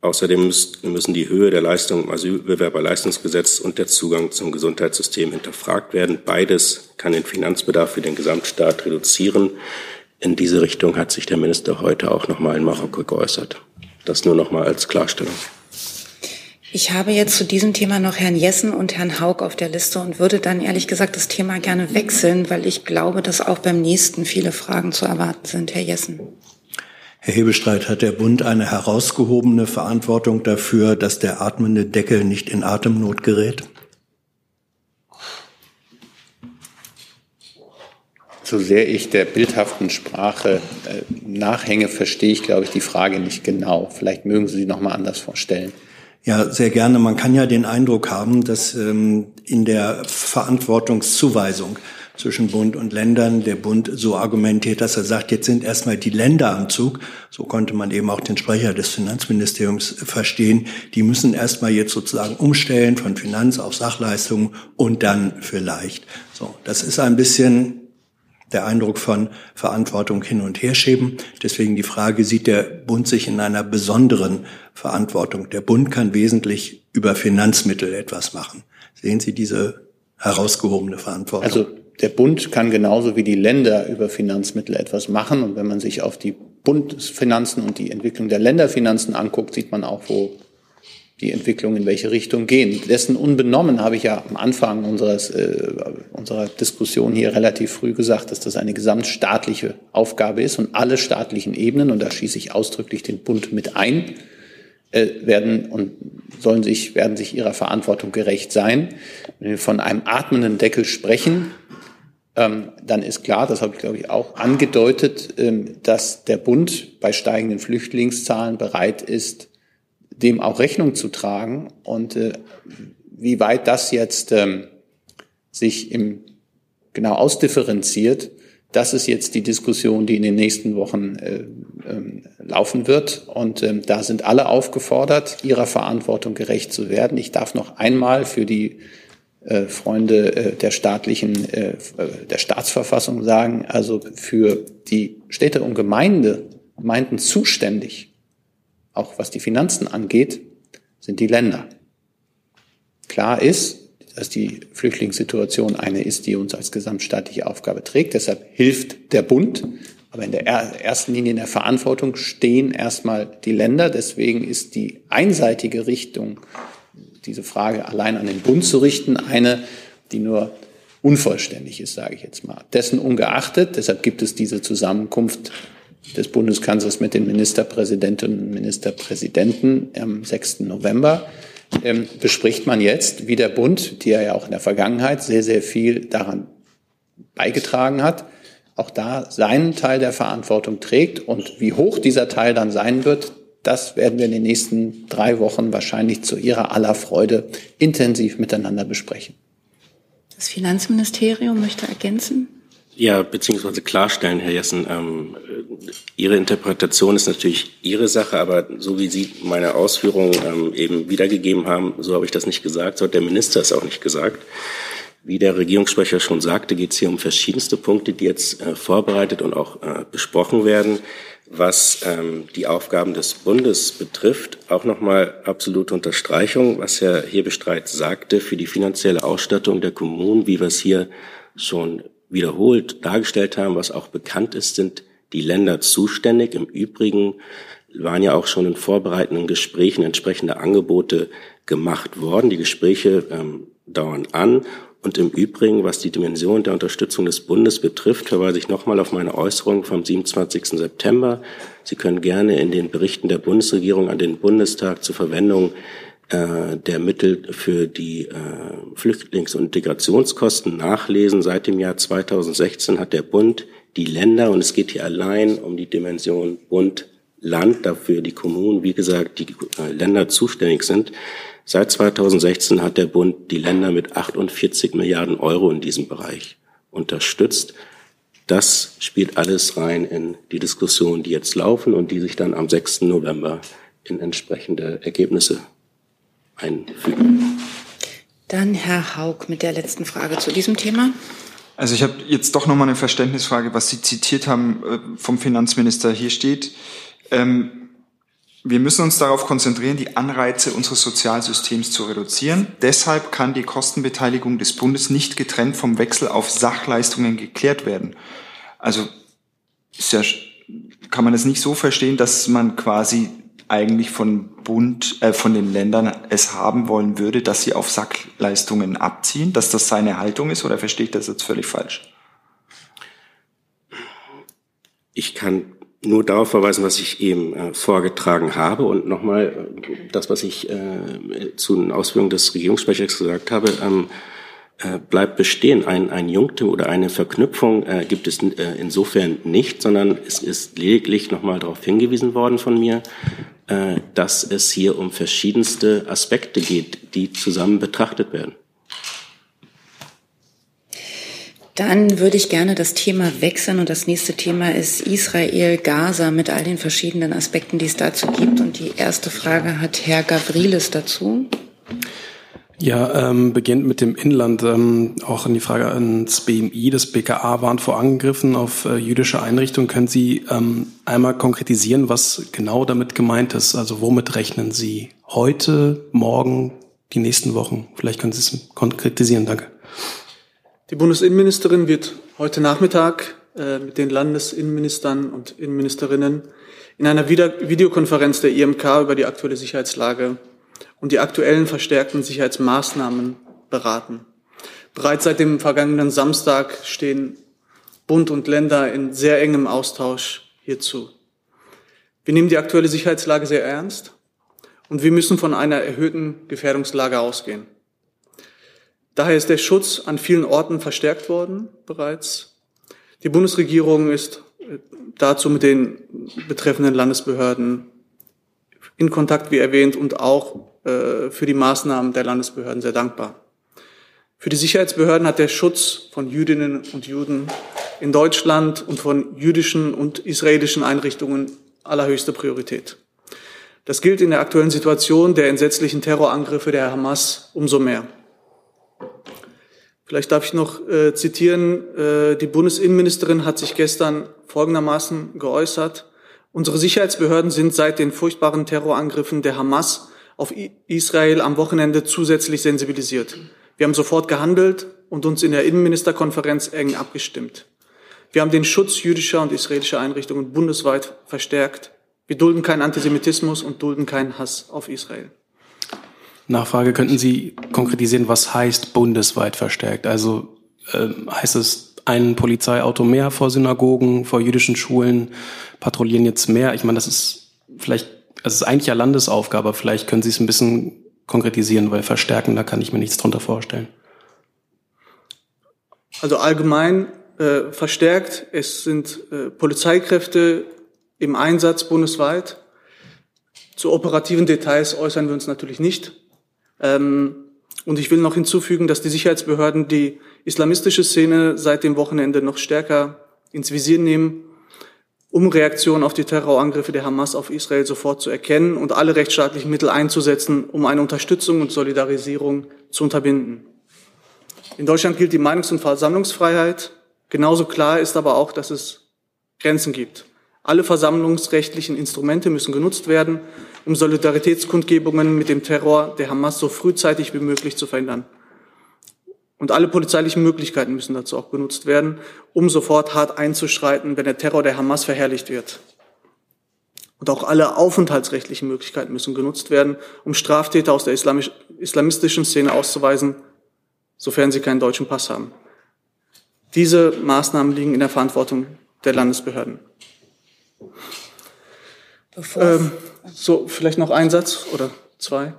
Außerdem müssen die Höhe der Leistung im Asylbewerberleistungsgesetz und der Zugang zum Gesundheitssystem hinterfragt werden. Beides kann den Finanzbedarf für den Gesamtstaat reduzieren. In diese Richtung hat sich der Minister heute auch noch mal in Marokko geäußert. Das nur noch mal als Klarstellung. Ich habe jetzt zu diesem Thema noch Herrn Jessen und Herrn Haug auf der Liste und würde dann ehrlich gesagt das Thema gerne wechseln, weil ich glaube, dass auch beim nächsten viele Fragen zu erwarten sind. Herr Jessen. Herr Hebestreit, hat der Bund eine herausgehobene Verantwortung dafür, dass der atmende Deckel nicht in Atemnot gerät? So sehr ich der bildhaften Sprache äh, nachhänge, verstehe ich, glaube ich, die Frage nicht genau. Vielleicht mögen Sie sie noch mal anders vorstellen. Ja, sehr gerne. Man kann ja den Eindruck haben, dass ähm, in der Verantwortungszuweisung zwischen Bund und Ländern der Bund so argumentiert, dass er sagt, jetzt sind erstmal die Länder am Zug. So konnte man eben auch den Sprecher des Finanzministeriums verstehen. Die müssen erstmal jetzt sozusagen umstellen von Finanz auf Sachleistungen und dann vielleicht. So, das ist ein bisschen der Eindruck von Verantwortung hin und her schieben. Deswegen die Frage, sieht der Bund sich in einer besonderen Verantwortung? Der Bund kann wesentlich über Finanzmittel etwas machen. Sehen Sie diese herausgehobene Verantwortung? Also der Bund kann genauso wie die Länder über Finanzmittel etwas machen. Und wenn man sich auf die Bundesfinanzen und die Entwicklung der Länderfinanzen anguckt, sieht man auch, wo die Entwicklung in welche Richtung gehen. Dessen unbenommen habe ich ja am Anfang unseres, äh, unserer Diskussion hier relativ früh gesagt, dass das eine gesamtstaatliche Aufgabe ist und alle staatlichen Ebenen, und da schieße ich ausdrücklich den Bund mit ein, äh, werden und sollen sich, werden sich ihrer Verantwortung gerecht sein. Wenn wir von einem atmenden Deckel sprechen, ähm, dann ist klar, das habe ich glaube ich auch angedeutet, ähm, dass der Bund bei steigenden Flüchtlingszahlen bereit ist, dem auch Rechnung zu tragen und äh, wie weit das jetzt ähm, sich im genau ausdifferenziert, das ist jetzt die Diskussion, die in den nächsten Wochen äh, ähm, laufen wird. Und ähm, da sind alle aufgefordert, ihrer Verantwortung gerecht zu werden. Ich darf noch einmal für die äh, Freunde äh, der staatlichen, äh, der Staatsverfassung sagen, also für die Städte und Gemeinde, Gemeinden zuständig auch was die Finanzen angeht, sind die Länder. Klar ist, dass die Flüchtlingssituation eine ist, die uns als gesamtstaatliche Aufgabe trägt. Deshalb hilft der Bund. Aber in der ersten Linie in der Verantwortung stehen erstmal die Länder. Deswegen ist die einseitige Richtung, diese Frage allein an den Bund zu richten, eine, die nur unvollständig ist, sage ich jetzt mal. Dessen ungeachtet, deshalb gibt es diese Zusammenkunft des Bundeskanzlers mit den Ministerpräsidentinnen und Ministerpräsidenten am 6. November, ähm, bespricht man jetzt, wie der Bund, der ja auch in der Vergangenheit sehr, sehr viel daran beigetragen hat, auch da seinen Teil der Verantwortung trägt. Und wie hoch dieser Teil dann sein wird, das werden wir in den nächsten drei Wochen wahrscheinlich zu Ihrer aller Freude intensiv miteinander besprechen. Das Finanzministerium möchte ergänzen. Ja, beziehungsweise klarstellen, Herr Jessen. Ähm, Ihre Interpretation ist natürlich Ihre Sache, aber so wie Sie meine Ausführungen ähm, eben wiedergegeben haben, so habe ich das nicht gesagt, so hat der Minister es auch nicht gesagt. Wie der Regierungssprecher schon sagte, geht es hier um verschiedenste Punkte, die jetzt äh, vorbereitet und auch äh, besprochen werden. Was ähm, die Aufgaben des Bundes betrifft, auch nochmal absolute Unterstreichung, was Herr Hebestreit sagte, für die finanzielle Ausstattung der Kommunen, wie wir es hier schon wiederholt dargestellt haben, was auch bekannt ist, sind die Länder zuständig. Im Übrigen waren ja auch schon in vorbereitenden Gesprächen entsprechende Angebote gemacht worden. Die Gespräche ähm, dauern an. Und im Übrigen, was die Dimension der Unterstützung des Bundes betrifft, verweise ich nochmal auf meine Äußerung vom 27. September. Sie können gerne in den Berichten der Bundesregierung an den Bundestag zur Verwendung äh, der Mittel für die äh, Flüchtlings- und Integrationskosten nachlesen. Seit dem Jahr 2016 hat der Bund die Länder, und es geht hier allein um die Dimension Bund, Land, dafür die Kommunen, wie gesagt, die äh, Länder zuständig sind. Seit 2016 hat der Bund die Länder mit 48 Milliarden Euro in diesem Bereich unterstützt. Das spielt alles rein in die Diskussionen, die jetzt laufen und die sich dann am 6. November in entsprechende Ergebnisse einfügen. Dann Herr Haug mit der letzten Frage zu diesem Thema. Also ich habe jetzt doch nochmal eine Verständnisfrage, was Sie zitiert haben äh, vom Finanzminister. Hier steht, ähm, wir müssen uns darauf konzentrieren, die Anreize unseres Sozialsystems zu reduzieren. Deshalb kann die Kostenbeteiligung des Bundes nicht getrennt vom Wechsel auf Sachleistungen geklärt werden. Also ja, kann man das nicht so verstehen, dass man quasi eigentlich von Bund, äh, von den Ländern es haben wollen würde, dass sie auf Sackleistungen abziehen, dass das seine Haltung ist, oder verstehe ich das jetzt völlig falsch? Ich kann nur darauf verweisen, was ich eben äh, vorgetragen habe und nochmal äh, das, was ich äh, zu den Ausführungen des Regierungssprechers gesagt habe. Ähm, äh, bleibt bestehen. Ein, ein Junktim oder eine Verknüpfung äh, gibt es insofern nicht, sondern es ist lediglich nochmal darauf hingewiesen worden von mir, äh, dass es hier um verschiedenste Aspekte geht, die zusammen betrachtet werden. Dann würde ich gerne das Thema wechseln und das nächste Thema ist Israel, Gaza mit all den verschiedenen Aspekten, die es dazu gibt. Und die erste Frage hat Herr Gavrilis dazu. Ja, ähm, beginnt mit dem Inland. Ähm, auch in die Frage ans BMI. Das BKA warnt vor Angriffen auf äh, jüdische Einrichtungen. Können Sie ähm, einmal konkretisieren, was genau damit gemeint ist? Also womit rechnen Sie heute, morgen, die nächsten Wochen? Vielleicht können Sie es konkretisieren. Danke. Die Bundesinnenministerin wird heute Nachmittag äh, mit den Landesinnenministern und Innenministerinnen in einer Videokonferenz der IMK über die aktuelle Sicherheitslage und die aktuellen verstärkten Sicherheitsmaßnahmen beraten. Bereits seit dem vergangenen Samstag stehen Bund und Länder in sehr engem Austausch hierzu. Wir nehmen die aktuelle Sicherheitslage sehr ernst und wir müssen von einer erhöhten Gefährdungslage ausgehen. Daher ist der Schutz an vielen Orten verstärkt worden bereits. Die Bundesregierung ist dazu mit den betreffenden Landesbehörden in Kontakt, wie erwähnt, und auch äh, für die Maßnahmen der Landesbehörden sehr dankbar. Für die Sicherheitsbehörden hat der Schutz von Jüdinnen und Juden in Deutschland und von jüdischen und israelischen Einrichtungen allerhöchste Priorität. Das gilt in der aktuellen Situation der entsetzlichen Terrorangriffe der Hamas umso mehr. Vielleicht darf ich noch äh, zitieren, äh, die Bundesinnenministerin hat sich gestern folgendermaßen geäußert. Unsere Sicherheitsbehörden sind seit den furchtbaren Terrorangriffen der Hamas auf Israel am Wochenende zusätzlich sensibilisiert. Wir haben sofort gehandelt und uns in der Innenministerkonferenz eng abgestimmt. Wir haben den Schutz jüdischer und israelischer Einrichtungen bundesweit verstärkt. Wir dulden keinen Antisemitismus und dulden keinen Hass auf Israel. Nachfrage, könnten Sie konkretisieren, was heißt bundesweit verstärkt? Also äh, heißt es ein Polizeiauto mehr vor Synagogen, vor jüdischen Schulen, patrouillieren jetzt mehr? Ich meine, das ist vielleicht, das ist eigentlich ja Landesaufgabe, vielleicht können Sie es ein bisschen konkretisieren, weil verstärken, da kann ich mir nichts drunter vorstellen. Also allgemein äh, verstärkt. Es sind äh, Polizeikräfte im Einsatz bundesweit. Zu operativen Details äußern wir uns natürlich nicht. Ähm, und ich will noch hinzufügen, dass die Sicherheitsbehörden die islamistische Szene seit dem Wochenende noch stärker ins Visier nehmen, um Reaktionen auf die Terrorangriffe der Hamas auf Israel sofort zu erkennen und alle rechtsstaatlichen Mittel einzusetzen, um eine Unterstützung und Solidarisierung zu unterbinden. In Deutschland gilt die Meinungs- und Versammlungsfreiheit. Genauso klar ist aber auch, dass es Grenzen gibt. Alle versammlungsrechtlichen Instrumente müssen genutzt werden, um Solidaritätskundgebungen mit dem Terror der Hamas so frühzeitig wie möglich zu verhindern. Und alle polizeilichen Möglichkeiten müssen dazu auch benutzt werden, um sofort hart einzuschreiten, wenn der Terror der Hamas verherrlicht wird. Und auch alle aufenthaltsrechtlichen Möglichkeiten müssen genutzt werden, um Straftäter aus der islamistischen Szene auszuweisen, sofern sie keinen deutschen Pass haben. Diese Maßnahmen liegen in der Verantwortung der Landesbehörden. Ähm, so, vielleicht noch ein Satz oder zwei.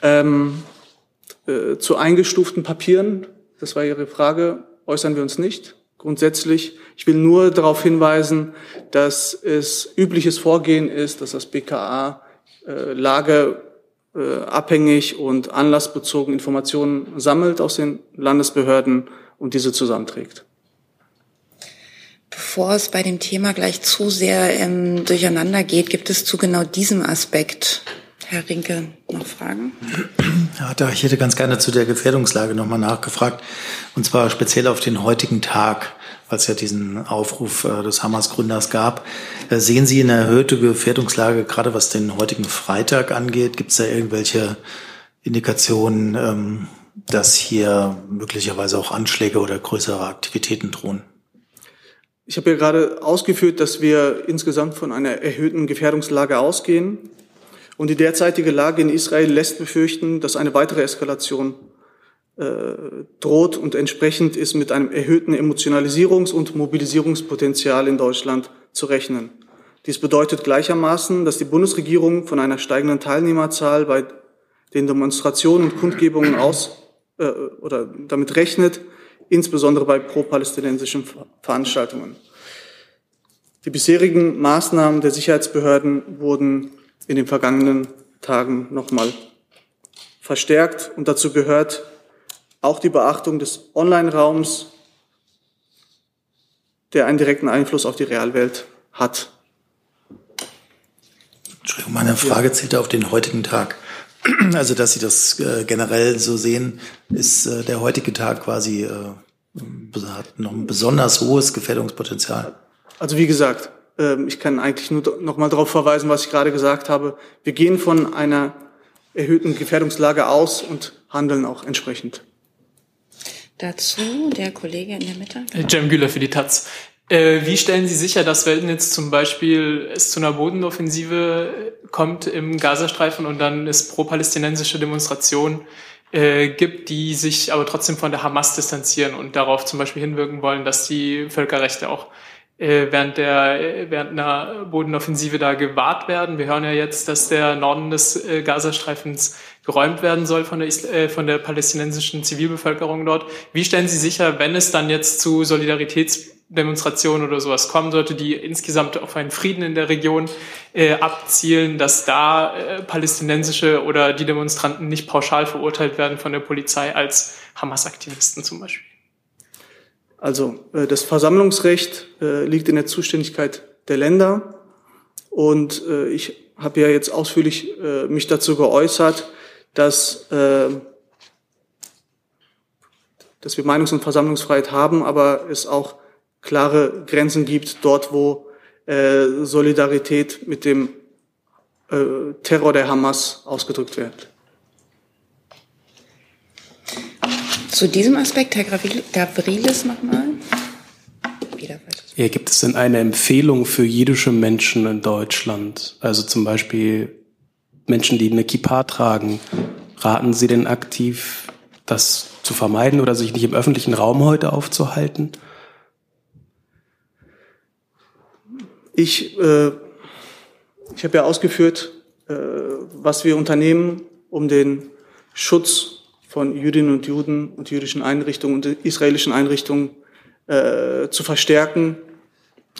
Ähm, äh, zu eingestuften Papieren, das war Ihre Frage, äußern wir uns nicht. Grundsätzlich, ich will nur darauf hinweisen, dass es übliches Vorgehen ist, dass das BKA äh, lageabhängig äh, und anlassbezogen Informationen sammelt aus den Landesbehörden und diese zusammenträgt. Bevor es bei dem Thema gleich zu sehr ähm, durcheinander geht, gibt es zu genau diesem Aspekt, Herr Rinke, noch Fragen? Ja, da ich hätte ganz gerne zu der Gefährdungslage nochmal nachgefragt, und zwar speziell auf den heutigen Tag, weil es ja diesen Aufruf äh, des Hamas-Gründers gab. Äh, sehen Sie eine erhöhte Gefährdungslage, gerade was den heutigen Freitag angeht? Gibt es da irgendwelche Indikationen, ähm, dass hier möglicherweise auch Anschläge oder größere Aktivitäten drohen? Ich habe ja gerade ausgeführt, dass wir insgesamt von einer erhöhten Gefährdungslage ausgehen. Und die derzeitige Lage in Israel lässt befürchten, dass eine weitere Eskalation äh, droht und entsprechend ist mit einem erhöhten Emotionalisierungs- und Mobilisierungspotenzial in Deutschland zu rechnen. Dies bedeutet gleichermaßen, dass die Bundesregierung von einer steigenden Teilnehmerzahl bei den Demonstrationen und Kundgebungen aus äh, oder damit rechnet, insbesondere bei pro-palästinensischen Veranstaltungen. Die bisherigen Maßnahmen der Sicherheitsbehörden wurden in den vergangenen Tagen nochmal verstärkt und dazu gehört auch die Beachtung des Online-Raums, der einen direkten Einfluss auf die Realwelt hat. Entschuldigung, meine Frage zählt auf den heutigen Tag. *clears throat* Also, dass Sie das äh, generell so sehen, ist äh, der heutige Tag quasi, äh, hat noch ein besonders hohes Gefährdungspotenzial. Also wie gesagt, ich kann eigentlich nur noch mal darauf verweisen, was ich gerade gesagt habe. Wir gehen von einer erhöhten Gefährdungslage aus und handeln auch entsprechend. Dazu der Kollege in der Mitte. Jem Güler für die Taz. Äh, wie stellen Sie sicher, dass wenn jetzt zum Beispiel es zu einer Bodenoffensive kommt im Gazastreifen und dann es pro-palästinensische Demonstrationen äh, gibt, die sich aber trotzdem von der Hamas distanzieren und darauf zum Beispiel hinwirken wollen, dass die Völkerrechte auch äh, während der äh, während einer Bodenoffensive da gewahrt werden. Wir hören ja jetzt, dass der Norden des äh, Gazastreifens geräumt werden soll von der, äh, von der palästinensischen Zivilbevölkerung dort. Wie stellen Sie sicher, wenn es dann jetzt zu Solidaritäts Demonstration oder sowas kommen sollte, die insgesamt auf einen Frieden in der Region äh, abzielen, dass da äh, palästinensische oder die Demonstranten nicht pauschal verurteilt werden von der Polizei als Hamas-Aktivisten zum Beispiel. Also äh, das Versammlungsrecht äh, liegt in der Zuständigkeit der Länder und äh, ich habe ja jetzt ausführlich äh, mich dazu geäußert, dass äh, dass wir Meinungs- und Versammlungsfreiheit haben, aber es auch klare Grenzen gibt, dort wo äh, Solidarität mit dem äh, Terror der Hamas ausgedrückt wird. Zu diesem Aspekt, Herr Gavrilis nochmal. Ja, gibt es denn eine Empfehlung für jüdische Menschen in Deutschland? Also zum Beispiel Menschen, die eine Kippa tragen. Raten Sie denn aktiv, das zu vermeiden oder sich nicht im öffentlichen Raum heute aufzuhalten? Ich, äh, ich habe ja ausgeführt, äh, was wir unternehmen, um den Schutz von Jüdinnen und Juden und jüdischen Einrichtungen und israelischen Einrichtungen äh, zu verstärken.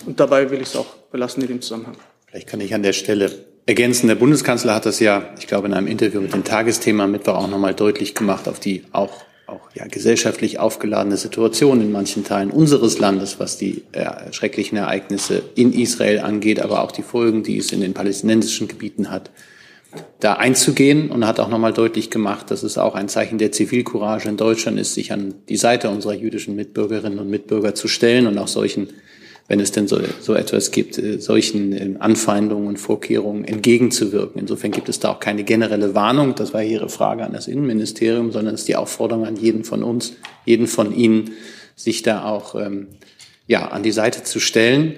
Und dabei will ich es auch belassen in dem Zusammenhang. Vielleicht kann ich an der Stelle ergänzen. Der Bundeskanzler hat das ja, ich glaube, in einem Interview mit dem Tagesthema Mittwoch auch nochmal deutlich gemacht auf die auch auch ja, gesellschaftlich aufgeladene Situation in manchen Teilen unseres Landes, was die äh, schrecklichen Ereignisse in Israel angeht, aber auch die Folgen, die es in den palästinensischen Gebieten hat, da einzugehen und hat auch nochmal deutlich gemacht, dass es auch ein Zeichen der Zivilcourage in Deutschland ist, sich an die Seite unserer jüdischen Mitbürgerinnen und Mitbürger zu stellen und auch solchen, wenn es denn so, so etwas gibt, äh, solchen äh, Anfeindungen und Vorkehrungen entgegenzuwirken. Insofern gibt es da auch keine generelle Warnung, das war Ihre Frage an das Innenministerium, sondern es ist die Aufforderung an jeden von uns, jeden von Ihnen, sich da auch ähm, ja, an die Seite zu stellen.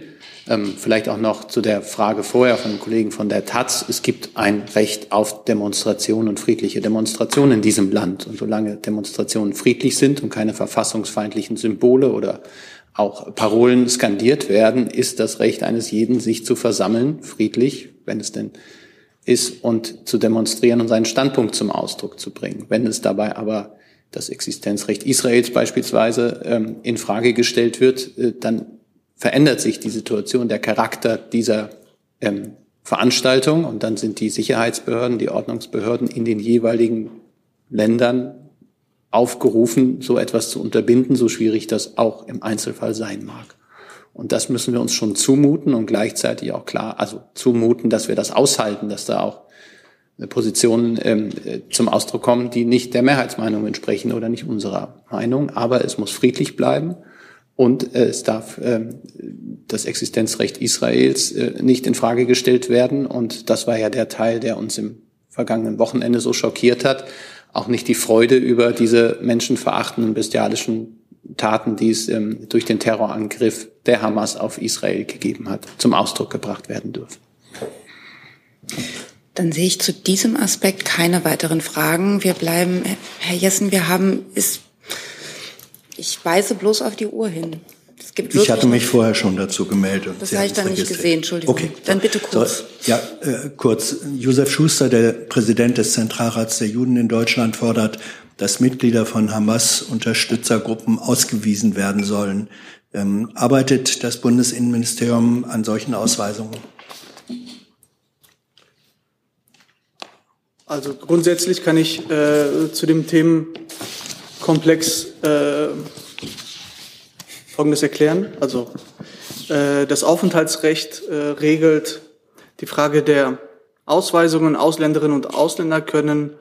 Ähm, vielleicht auch noch zu der Frage vorher von Kollegen von der Taz. Es gibt ein Recht auf Demonstrationen und friedliche Demonstrationen in diesem Land. Und solange Demonstrationen friedlich sind und keine verfassungsfeindlichen Symbole oder auch Parolen skandiert werden, ist das Recht eines jeden, sich zu versammeln, friedlich, wenn es denn ist, und zu demonstrieren und seinen Standpunkt zum Ausdruck zu bringen. Wenn es dabei aber das Existenzrecht Israels beispielsweise ähm, in Frage gestellt wird, äh, dann verändert sich die Situation, der Charakter dieser ähm, Veranstaltung und dann sind die Sicherheitsbehörden, die Ordnungsbehörden in den jeweiligen Ländern aufgerufen, so etwas zu unterbinden, so schwierig das auch im Einzelfall sein mag. Und das müssen wir uns schon zumuten und gleichzeitig auch klar, also zumuten, dass wir das aushalten, dass da auch Positionen ähm, zum Ausdruck kommen, die nicht der Mehrheitsmeinung entsprechen oder nicht unserer Meinung. Aber es muss friedlich bleiben. Und äh, es darf äh, das Existenzrecht Israels äh, nicht in Frage gestellt werden. Und das war ja der Teil, der uns im vergangenen Wochenende so schockiert hat. Auch nicht die Freude über diese menschenverachtenden, bestialischen Taten, die es ähm, durch den Terrorangriff der Hamas auf Israel gegeben hat, zum Ausdruck gebracht werden dürfen. Dann sehe ich zu diesem Aspekt keine weiteren Fragen. Wir bleiben, Herr Jessen, wir haben, ist ich weise bloß auf die Uhr hin. Es gibt ich hatte mich vorher schon dazu gemeldet. Das habe ich dann nicht gesehen, Entschuldigung. Okay. Dann bitte kurz. So, ja, äh, kurz. Josef Schuster, der Präsident des Zentralrats der Juden in Deutschland, fordert, dass Mitglieder von Hamas-Unterstützergruppen ausgewiesen werden sollen. Ähm, arbeitet das Bundesinnenministerium an solchen Ausweisungen? Also grundsätzlich kann ich äh, zu dem Themen Komplex äh, Folgendes erklären. Also äh, das Aufenthaltsrecht äh, regelt die Frage der Ausweisungen. Ausländerinnen und Ausländer können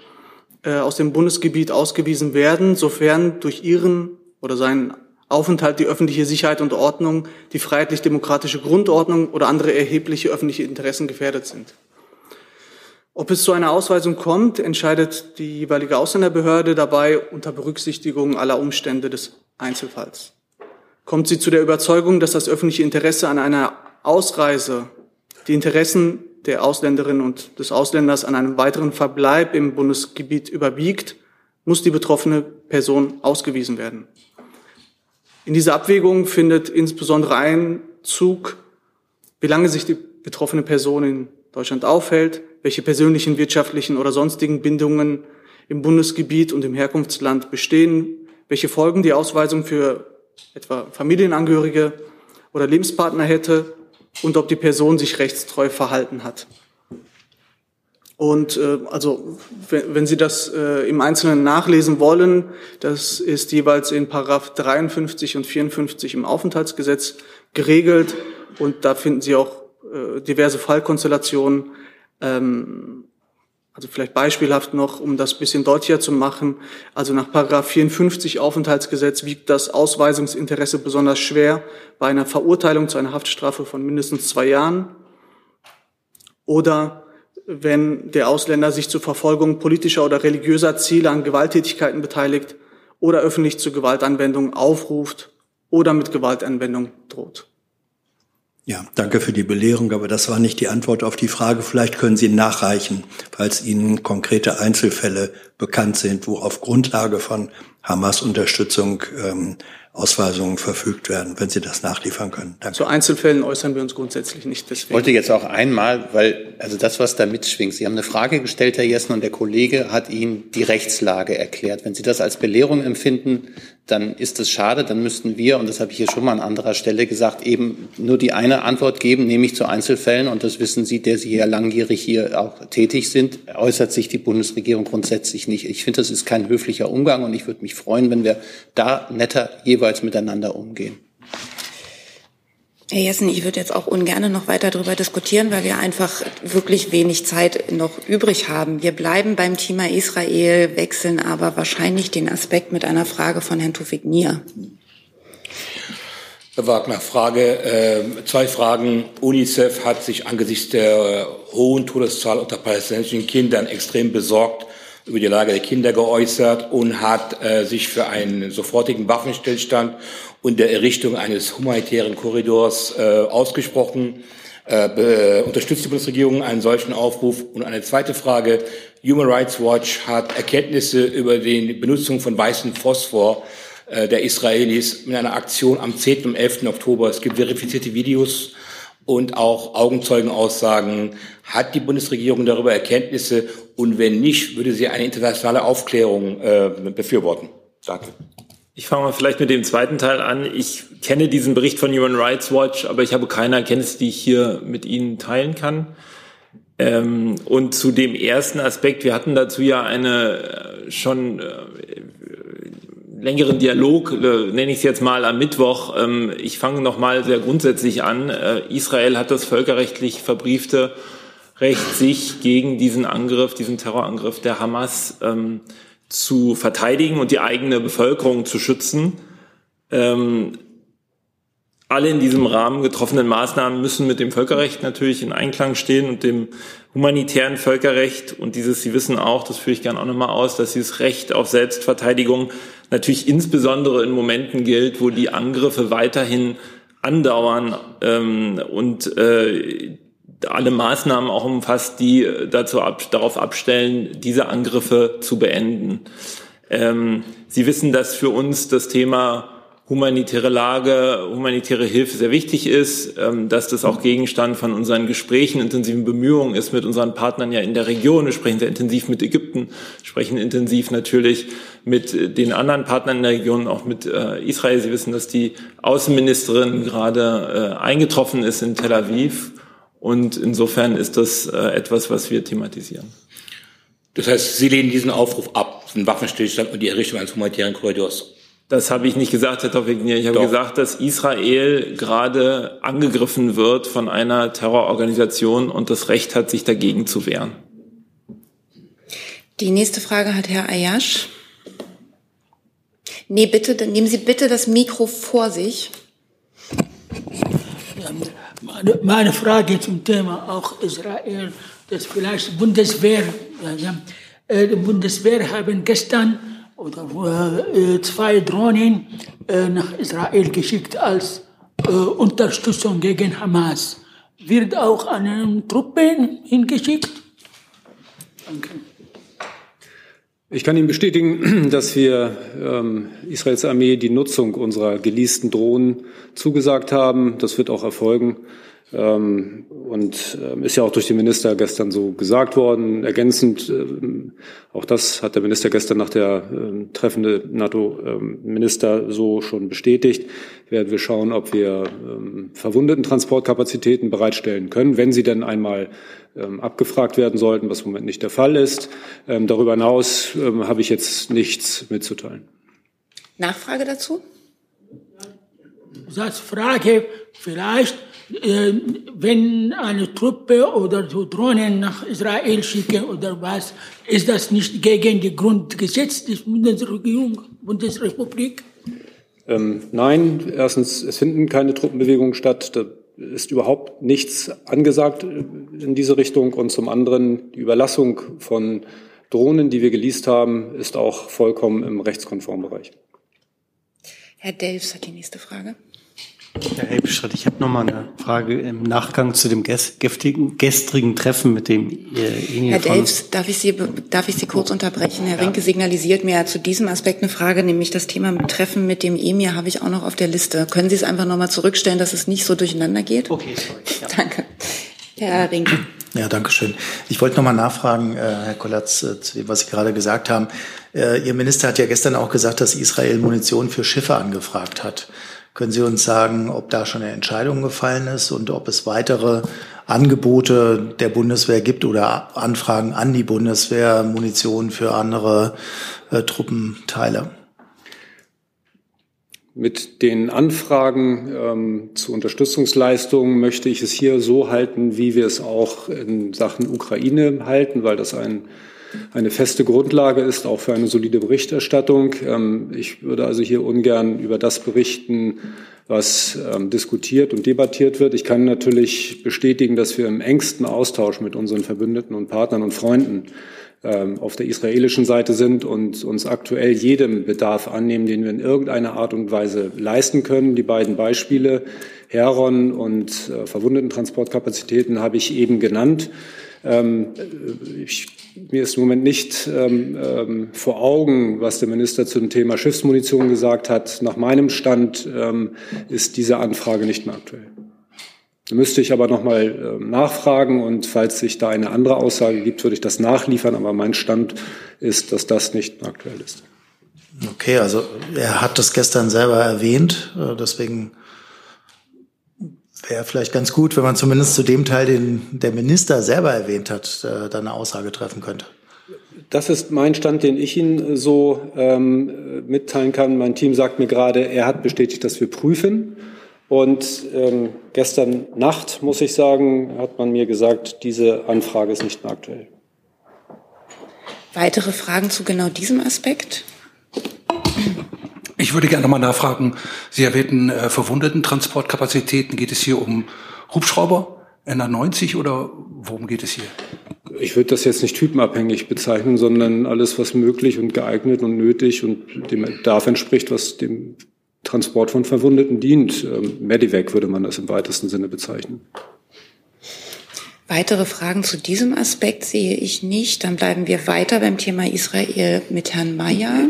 äh, aus dem Bundesgebiet ausgewiesen werden, sofern durch ihren oder seinen Aufenthalt die öffentliche Sicherheit und Ordnung, die freiheitlich-demokratische Grundordnung oder andere erhebliche öffentliche Interessen gefährdet sind. Ob es zu einer Ausweisung kommt, entscheidet die jeweilige Ausländerbehörde dabei unter Berücksichtigung aller Umstände des Einzelfalls. Kommt sie zu der Überzeugung, dass das öffentliche Interesse an einer Ausreise die Interessen der Ausländerin und des Ausländers an einem weiteren Verbleib im Bundesgebiet überwiegt, muss die betroffene Person ausgewiesen werden. In diese Abwägung findet insbesondere Einzug, wie lange sich die betroffene Person in Deutschland aufhält, welche persönlichen, wirtschaftlichen oder sonstigen Bindungen im Bundesgebiet und im Herkunftsland bestehen, welche Folgen die Ausweisung für etwa Familienangehörige oder Lebenspartner hätte und ob die Person sich rechtstreu verhalten hat. Und äh, also wenn, wenn Sie das äh, im Einzelnen nachlesen wollen, das ist jeweils in Paragraph 53 und 54 im Aufenthaltsgesetz geregelt und da finden Sie auch äh, diverse Fallkonstellationen. Ähm, also vielleicht beispielhaft noch, um das bisschen deutlicher zu machen. Also nach Paragraph 54 Aufenthaltsgesetz wiegt das Ausweisungsinteresse besonders schwer bei einer Verurteilung zu einer Haftstrafe von mindestens zwei Jahren oder wenn der Ausländer sich zur Verfolgung politischer oder religiöser Ziele an Gewalttätigkeiten beteiligt oder öffentlich zur Gewaltanwendung aufruft oder mit Gewaltanwendung droht. Ja, danke für die Belehrung, aber das war nicht die Antwort auf die Frage. Vielleicht können Sie nachreichen, falls Ihnen konkrete Einzelfälle bekannt sind, wo auf Grundlage von Hamas-Unterstützung ähm, Ausweisungen verfügt werden, wenn Sie das nachliefern können. Danke. Zu Einzelfällen äußern wir uns grundsätzlich nicht. Deswegen. Ich wollte jetzt auch einmal, weil also das, was da mitschwingt, Sie haben eine Frage gestellt, Herr Jessen, und der Kollege hat Ihnen die Rechtslage erklärt. Wenn Sie das als Belehrung empfinden, dann ist es schade, dann müssten wir, und das habe ich hier schon mal an anderer Stelle gesagt, eben nur die eine Antwort geben, nämlich zu Einzelfällen, und das wissen Sie, der Sie ja langjährig hier auch tätig sind, äußert sich die Bundesregierung grundsätzlich nicht. Ich finde, das ist kein höflicher Umgang, und ich würde mich freuen, wenn wir da netter jeweils miteinander umgehen. Herr Jessen, ich würde jetzt auch ungern noch weiter darüber diskutieren, weil wir einfach wirklich wenig Zeit noch übrig haben. Wir bleiben beim Thema Israel, wechseln aber wahrscheinlich den Aspekt mit einer Frage von Herrn Tufik Nier. Herr Wagner, Frage, äh, zwei Fragen. UNICEF hat sich angesichts der hohen Todeszahl unter palästinensischen Kindern extrem besorgt über die Lage der Kinder geäußert und hat äh, sich für einen sofortigen Waffenstillstand und der Errichtung eines humanitären Korridors äh, ausgesprochen. Äh, unterstützt die Bundesregierung einen solchen Aufruf? Und eine zweite Frage. Human Rights Watch hat Erkenntnisse über die Benutzung von weißem Phosphor äh, der Israelis mit einer Aktion am 10. und 11. Oktober. Es gibt verifizierte Videos und auch Augenzeugenaussagen. Hat die Bundesregierung darüber Erkenntnisse? Und wenn nicht, würde sie eine internationale Aufklärung äh, befürworten? Danke. Ich fange mal vielleicht mit dem zweiten Teil an. Ich kenne diesen Bericht von Human Rights Watch, aber ich habe keine Erkenntnis, die ich hier mit Ihnen teilen kann. Ähm, und zu dem ersten Aspekt, wir hatten dazu ja eine äh, schon äh, längeren Dialog, äh, nenne ich es jetzt mal am Mittwoch. Ähm, ich fange noch mal sehr grundsätzlich an. Israel hat das völkerrechtlich verbriefte Recht, sich gegen diesen Angriff, diesen Terrorangriff der Hamas ähm, zu verteidigen und die eigene Bevölkerung zu schützen. Ähm, alle in diesem Rahmen getroffenen Maßnahmen müssen mit dem Völkerrecht natürlich in Einklang stehen und dem humanitären Völkerrecht. Und dieses, Sie wissen auch, das führe ich gerne auch nochmal aus, dass dieses Recht auf Selbstverteidigung natürlich insbesondere in Momenten gilt, wo die Angriffe weiterhin andauern ähm, und äh, alle Maßnahmen auch umfasst, die dazu ab, darauf abstellen, diese Angriffe zu beenden. Ähm, Sie wissen, dass für uns das Thema humanitäre Lage, humanitäre Hilfe sehr wichtig ist, ähm, dass das auch Gegenstand von unseren Gesprächen, intensiven Bemühungen ist mit unseren Partnern ja in der Region. Wir sprechen sehr intensiv mit Ägypten, sprechen intensiv natürlich mit den anderen Partnern in der Region, auch mit äh, Israel. Sie wissen, dass die Außenministerin gerade äh, eingetroffen ist in Tel Aviv. Und insofern ist das äh, etwas, was wir thematisieren. Das heißt, Sie lehnen diesen Aufruf ab, den Waffenstillstand und die Errichtung eines humanitären Korridors. Das habe ich nicht gesagt, Herr Tofik-Nier. Ich habe Doch. gesagt, dass Israel gerade angegriffen wird von einer Terrororganisation und das Recht hat, sich dagegen zu wehren. Die nächste Frage hat Herr Ayash. Nee, bitte, dann nehmen Sie bitte das Mikro vor sich. Meine, Frage zum Thema auch Israel, dass vielleicht Bundeswehr, äh, die Bundeswehr haben gestern oder äh, zwei Drohnen äh, nach Israel geschickt als äh, Unterstützung gegen Hamas. Wird auch an Truppen hingeschickt? Danke. Ich kann Ihnen bestätigen, *clears throat* dass wir ähm, Israels Armee die Nutzung unserer geleasten Drohnen zugesagt haben. Das wird auch erfolgen. Ähm, und ähm, ist ja auch durch den Minister gestern so gesagt worden. Ergänzend, ähm, auch das hat der Minister gestern nach der treffende NATO-Minister so schon bestätigt, werden wir schauen, ob wir verwundeten Transportkapazitäten bereitstellen können, wenn sie denn einmal abgefragt werden sollten, was im Moment nicht der Fall ist. Darüber hinaus habe ich jetzt nichts mitzuteilen. Nachfrage dazu? Satzfrage vielleicht wenn eine Truppe oder so Drohnen nach Israel schicken oder was, ist das nicht gegen die Grundgesetz der Bundesregierung, Bundesrepublik? Ähm, nein, erstens, es finden keine Truppenbewegungen statt. Da ist überhaupt nichts angesagt in diese Richtung. Und zum anderen, die Überlassung von Drohnen, die wir geleast haben, ist auch vollkommen im rechtskonformen Bereich. Herr Delfs hat die nächste Frage. Herr Helbstritt, ich habe noch mal eine Frage im Nachgang zu dem gestrigen, gestrigen Treffen mit dem äh, Emir Herr Delfs, darf ich Sie, darf ich Sie kurz unterbrechen? Herr ja. Rinke signalisiert mir zu diesem Aspekt eine Frage, nämlich das Thema Treffen mit dem Emir habe ich auch noch auf der Liste. Können Sie es einfach noch mal zurückstellen, dass es nicht so durcheinander geht? Okay, sorry. Ja. *laughs* Danke. Herr Rinke. Ja, danke schön. Ich wollte noch mal nachfragen, äh, Herr Kollatz, äh, zu dem, was Sie gerade gesagt haben. Äh, Ihr Minister hat ja gestern auch gesagt, dass Israel Munition für Schiffe angefragt hat. Können Sie uns sagen, ob da schon eine Entscheidung gefallen ist und ob es weitere Angebote der Bundeswehr gibt oder Anfragen an die Bundeswehr, Munition für andere äh, Truppenteile? Mit den Anfragen ähm, zu Unterstützungsleistungen möchte ich es hier so halten, wie wir es auch in Sachen Ukraine halten, weil das ein eine feste Grundlage ist, auch für eine solide Berichterstattung. Ähm, ich würde also hier ungern über das berichten, was ähm, diskutiert und debattiert wird. Ich kann natürlich bestätigen, dass wir im engsten Austausch mit unseren Verbündeten und Partnern und Freunden ähm, auf der israelischen Seite sind und uns aktuell jedem Bedarf annehmen, den wir in irgendeiner Art und Weise leisten können. Die beiden Beispiele Heron und äh, Verwundetentransportkapazitäten habe ich eben genannt. Ich mir ist im Moment nicht ähm, ähm, vor Augen, was der Minister zum Thema Schiffsmunition gesagt hat. Nach meinem Stand ähm, ist diese Anfrage nicht mehr aktuell. Da müsste ich aber noch mal ähm, nachfragen und falls sich da eine andere Aussage gibt, würde ich das nachliefern. Aber mein Stand ist, dass das nicht mehr aktuell ist. Okay, also er hat das gestern selber erwähnt, äh, deswegen Wäre vielleicht ganz gut, wenn man zumindest zu dem Teil, den der Minister selber erwähnt hat, äh, da eine Aussage treffen könnte. Das ist mein Stand, den ich Ihnen so ähm, mitteilen kann. Mein Team sagt mir gerade, er hat bestätigt, dass wir prüfen. Und ähm, gestern Nacht, muss ich sagen, hat man mir gesagt, diese Anfrage ist nicht mehr aktuell. Weitere Fragen zu genau diesem Aspekt? Ich würde gerne mal nachfragen, Sie erwähnten äh, Verwundetentransportkapazitäten. Geht es hier um Hubschrauber, NA90 oder worum geht es hier? Ich würde das jetzt nicht typenabhängig bezeichnen, sondern alles, was möglich und geeignet und nötig und dem Bedarf entspricht, was dem Transport von Verwundeten dient. Ähm, Medivac würde man das im weitesten Sinne bezeichnen. Weitere Fragen zu diesem Aspekt sehe ich nicht. Dann bleiben wir weiter beim Thema Israel mit Herrn Mayer.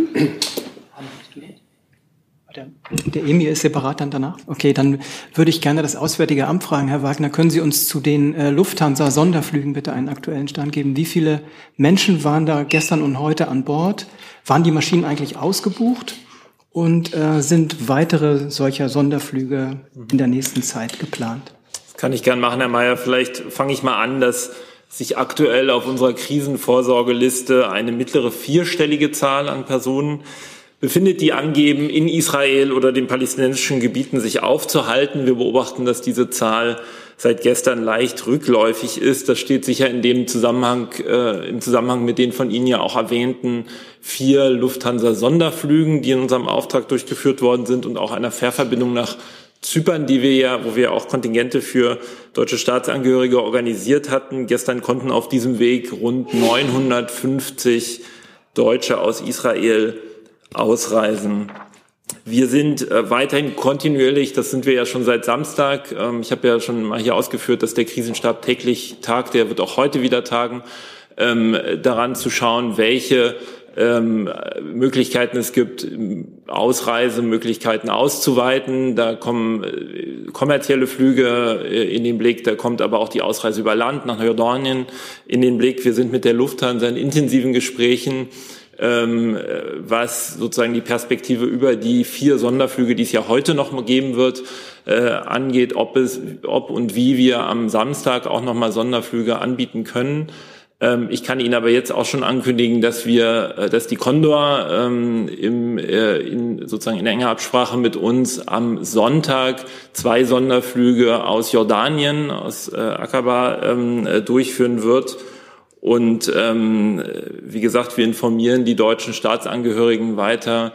Der, der Emir ist separat dann danach? Okay, dann würde ich gerne das Auswärtige Amt fragen. Herr Wagner, können Sie uns zu den äh, Lufthansa-Sonderflügen bitte einen aktuellen Stand geben? Wie viele Menschen waren da gestern und heute an Bord? Waren die Maschinen eigentlich ausgebucht? Und äh, sind weitere solcher Sonderflüge in der nächsten Zeit geplant? Das kann ich gern machen, Herr Mayer. Vielleicht fange ich mal an, dass sich aktuell auf unserer Krisenvorsorgeliste eine mittlere vierstellige Zahl an Personen befindet, die angeben, in Israel oder den palästinensischen Gebieten sich aufzuhalten. Wir beobachten, dass diese Zahl seit gestern leicht rückläufig ist. Das steht sicher in dem Zusammenhang, äh, im Zusammenhang mit den von Ihnen ja auch erwähnten vier Lufthansa-Sonderflügen, die in unserem Auftrag durchgeführt worden sind und auch einer Fährverbindung nach Zypern, die wir ja, wo wir auch Kontingente für deutsche Staatsangehörige organisiert hatten. Gestern konnten auf diesem Weg rund 950 Deutsche aus Israel ausreisen. Wir sind äh, weiterhin kontinuierlich, das sind wir ja schon seit Samstag. Ähm, ich habe ja schon mal hier ausgeführt, dass der Krisenstab täglich tagt, der wird auch heute wieder tagen, ähm, daran zu schauen, welche ähm, Möglichkeiten es gibt, Ausreisemöglichkeiten auszuweiten. Da kommen äh, kommerzielle Flüge äh, in den Blick, da kommt aber auch die Ausreise über Land nach Jordanien in den Blick. Wir sind mit der Lufthansa in intensiven Gesprächen ähm, was sozusagen die Perspektive über die vier Sonderflüge, die es ja heute noch geben wird, äh, angeht, ob es, ob und wie wir am Samstag auch noch mal Sonderflüge anbieten können. Ähm, ich kann Ihnen aber jetzt auch schon ankündigen, dass wir, äh, dass die Condor ähm, im, äh, in, sozusagen in enger Absprache mit uns am Sonntag zwei Sonderflüge aus Jordanien, aus äh, Aqaba ähm, äh, durchführen wird und ähm, wie gesagt, wir informieren die deutschen Staatsangehörigen weiter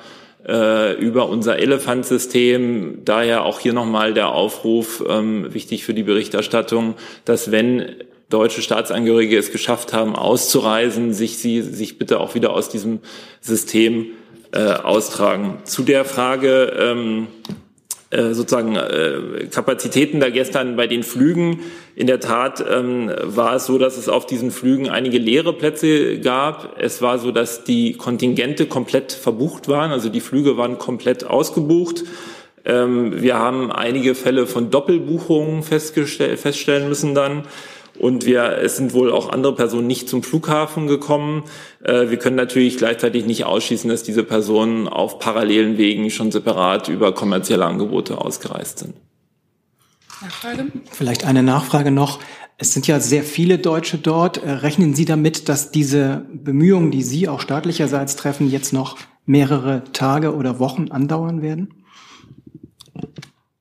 äh, über unser Elephant-System. Daher auch hier nochmal der Aufruf, ähm, wichtig für die Berichterstattung, dass wenn deutsche Staatsangehörige es geschafft haben, auszureisen, sich sie sich bitte auch wieder aus diesem System äh, austragen. Zu der Frage, ähm, äh, sozusagen äh, Kapazitäten da gestern bei den Flügen. In der Tat ähm, war es so, dass es auf diesen Flügen einige leere Plätze gab. Es war so, dass die Kontingente komplett verbucht waren, also die Flüge waren komplett ausgebucht. Ähm, wir haben einige Fälle von Doppelbuchungen feststellen müssen dann. Und wir, es sind wohl auch andere Personen nicht zum Flughafen gekommen. Äh, wir können natürlich gleichzeitig nicht ausschließen, dass diese Personen auf parallelen Wegen schon separat über kommerzielle Angebote ausgereist sind. Nachfrage? Vielleicht eine Nachfrage noch. Es sind ja sehr viele Deutsche dort. Äh, rechnen Sie damit, dass diese Bemühungen, die Sie auch staatlicherseits treffen, jetzt noch mehrere Tage oder Wochen andauern werden?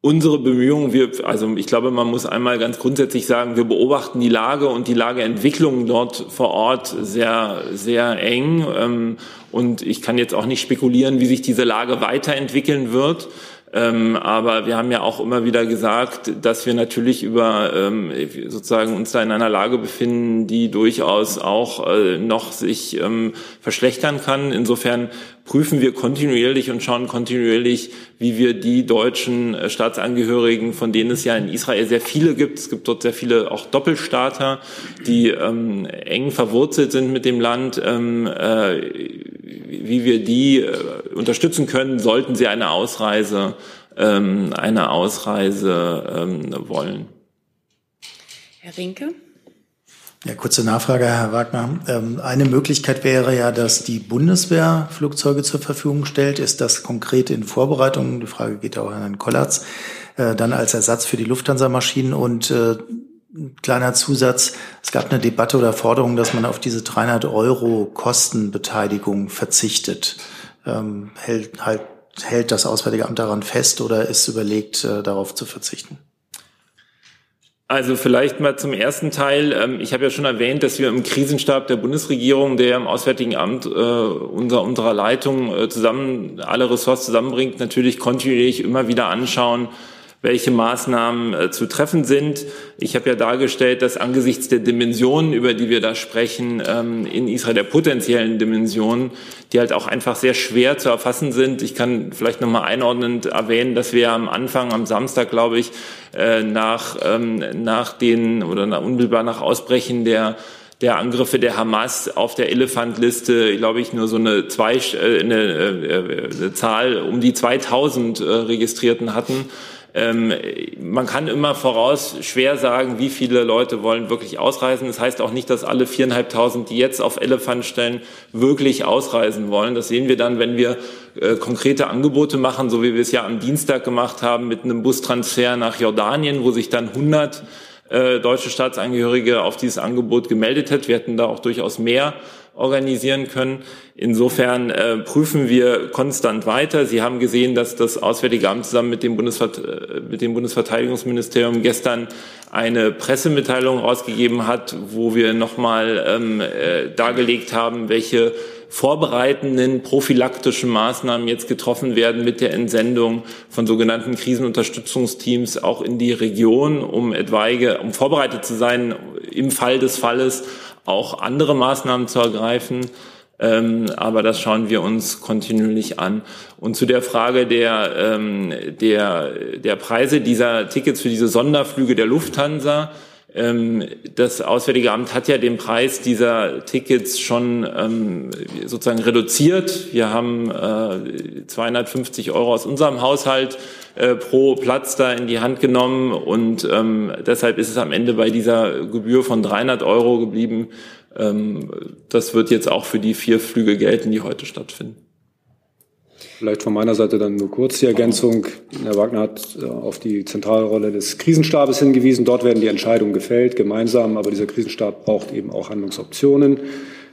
Unsere Bemühungen, wir, also ich glaube, man muss einmal ganz grundsätzlich sagen, wir beobachten die Lage und die Lageentwicklung dort vor Ort sehr, sehr eng. Ähm, und ich kann jetzt auch nicht spekulieren, wie sich diese Lage weiterentwickeln wird. Ähm, aber wir haben ja auch immer wieder gesagt, dass wir natürlich über ähm, sozusagen uns da in einer Lage befinden, die durchaus auch äh, noch sich ähm, verschlechtern kann. Insofern prüfen wir kontinuierlich und schauen kontinuierlich, wie wir die deutschen äh, Staatsangehörigen, von denen es ja in Israel sehr viele gibt, es gibt dort sehr viele auch Doppelstaater, die ähm, eng verwurzelt sind mit dem Land, ähm, äh, wie wir die äh, unterstützen können, sollten sie eine Ausreise, ähm, eine Ausreise ähm, wollen. Herr Rinke? Ja, kurze Nachfrage, Herr Wagner. Ähm, eine Möglichkeit wäre ja, dass die Bundeswehr Flugzeuge zur Verfügung stellt. Ist das konkret in Vorbereitung? Die Frage geht auch an Herrn Kollatz. Äh, dann als Ersatz für die Lufthansa-Maschinen und äh, kleiner Zusatz. Es gab eine Debatte oder Forderung, dass man auf diese 300 Euro Kostenbeteiligung verzichtet. Ähm, hält, halt, hält das Auswärtige Amt daran fest oder ist überlegt, äh, darauf zu verzichten? Also vielleicht mal zum ersten Teil. Ähm, ich habe ja schon erwähnt, dass wir im Krisenstab der Bundesregierung, der im Auswärtigen Amt äh, unser, unserer Leitung äh, zusammen alle Ressorts zusammenbringt, natürlich kontinuierlich immer wieder anschauen, welche Maßnahmen äh, zu treffen sind. Ich habe ja dargestellt, dass angesichts der Dimensionen, über die wir da sprechen, ähm, in Israel der potenziellen Dimensionen, die halt auch einfach sehr schwer zu erfassen sind. Ich kann vielleicht nochmal einordnend erwähnen, dass wir am Anfang, am Samstag, glaube ich, äh, nach, ähm, nach den oder nach, unmittelbar nach Ausbrechen der der Angriffe der Hamas auf der Elefantliste, glaube ich, nur so eine, zwei, äh, eine, äh, eine Zahl um die 2000 äh, Registrierten hatten. Ähm, man kann immer voraus schwer sagen, wie viele Leute wollen wirklich ausreisen. Das heißt auch nicht, dass alle viereinhalbtausend, die jetzt auf Elefant stellen, wirklich ausreisen wollen. Das sehen wir dann, wenn wir äh, konkrete Angebote machen, so wie wir es ja am Dienstag gemacht haben mit einem Bustransfer nach Jordanien, wo sich dann 100 äh, deutsche Staatsangehörige auf dieses Angebot gemeldet hat. Wir hätten da auch durchaus mehr organisieren können. Insofern äh, prüfen wir konstant weiter. Sie haben gesehen, dass das Auswärtige Amt zusammen mit dem, Bundesvert äh, mit dem Bundesverteidigungsministerium gestern eine Pressemitteilung rausgegeben hat, wo wir nochmal ähm, äh, dargelegt haben, welche vorbereitenden prophylaktischen Maßnahmen jetzt getroffen werden mit der Entsendung von sogenannten Krisenunterstützungsteams auch in die Region, um etwaige, um vorbereitet zu sein im Fall des Falles auch andere Maßnahmen zu ergreifen. Ähm, aber das schauen wir uns kontinuierlich an. Und zu der Frage der, ähm, der, der Preise dieser Tickets für diese Sonderflüge der Lufthansa. Ähm, das Auswärtige Amt hat ja den Preis dieser Tickets schon ähm, sozusagen reduziert. Wir haben äh, 250 Euro aus unserem Haushalt äh, pro Platz da in die Hand genommen und ähm, deshalb ist es am Ende bei dieser Gebühr von 300 Euro geblieben. Das wird jetzt auch für die vier Flüge gelten, die heute stattfinden. Vielleicht von meiner Seite dann nur kurz die Ergänzung. Herr Wagner hat äh, auf die zentrale Rolle des Krisenstabes hingewiesen. Dort werden die Entscheidungen gefällt, gemeinsam. Aber dieser Krisenstab braucht eben auch Handlungsoptionen.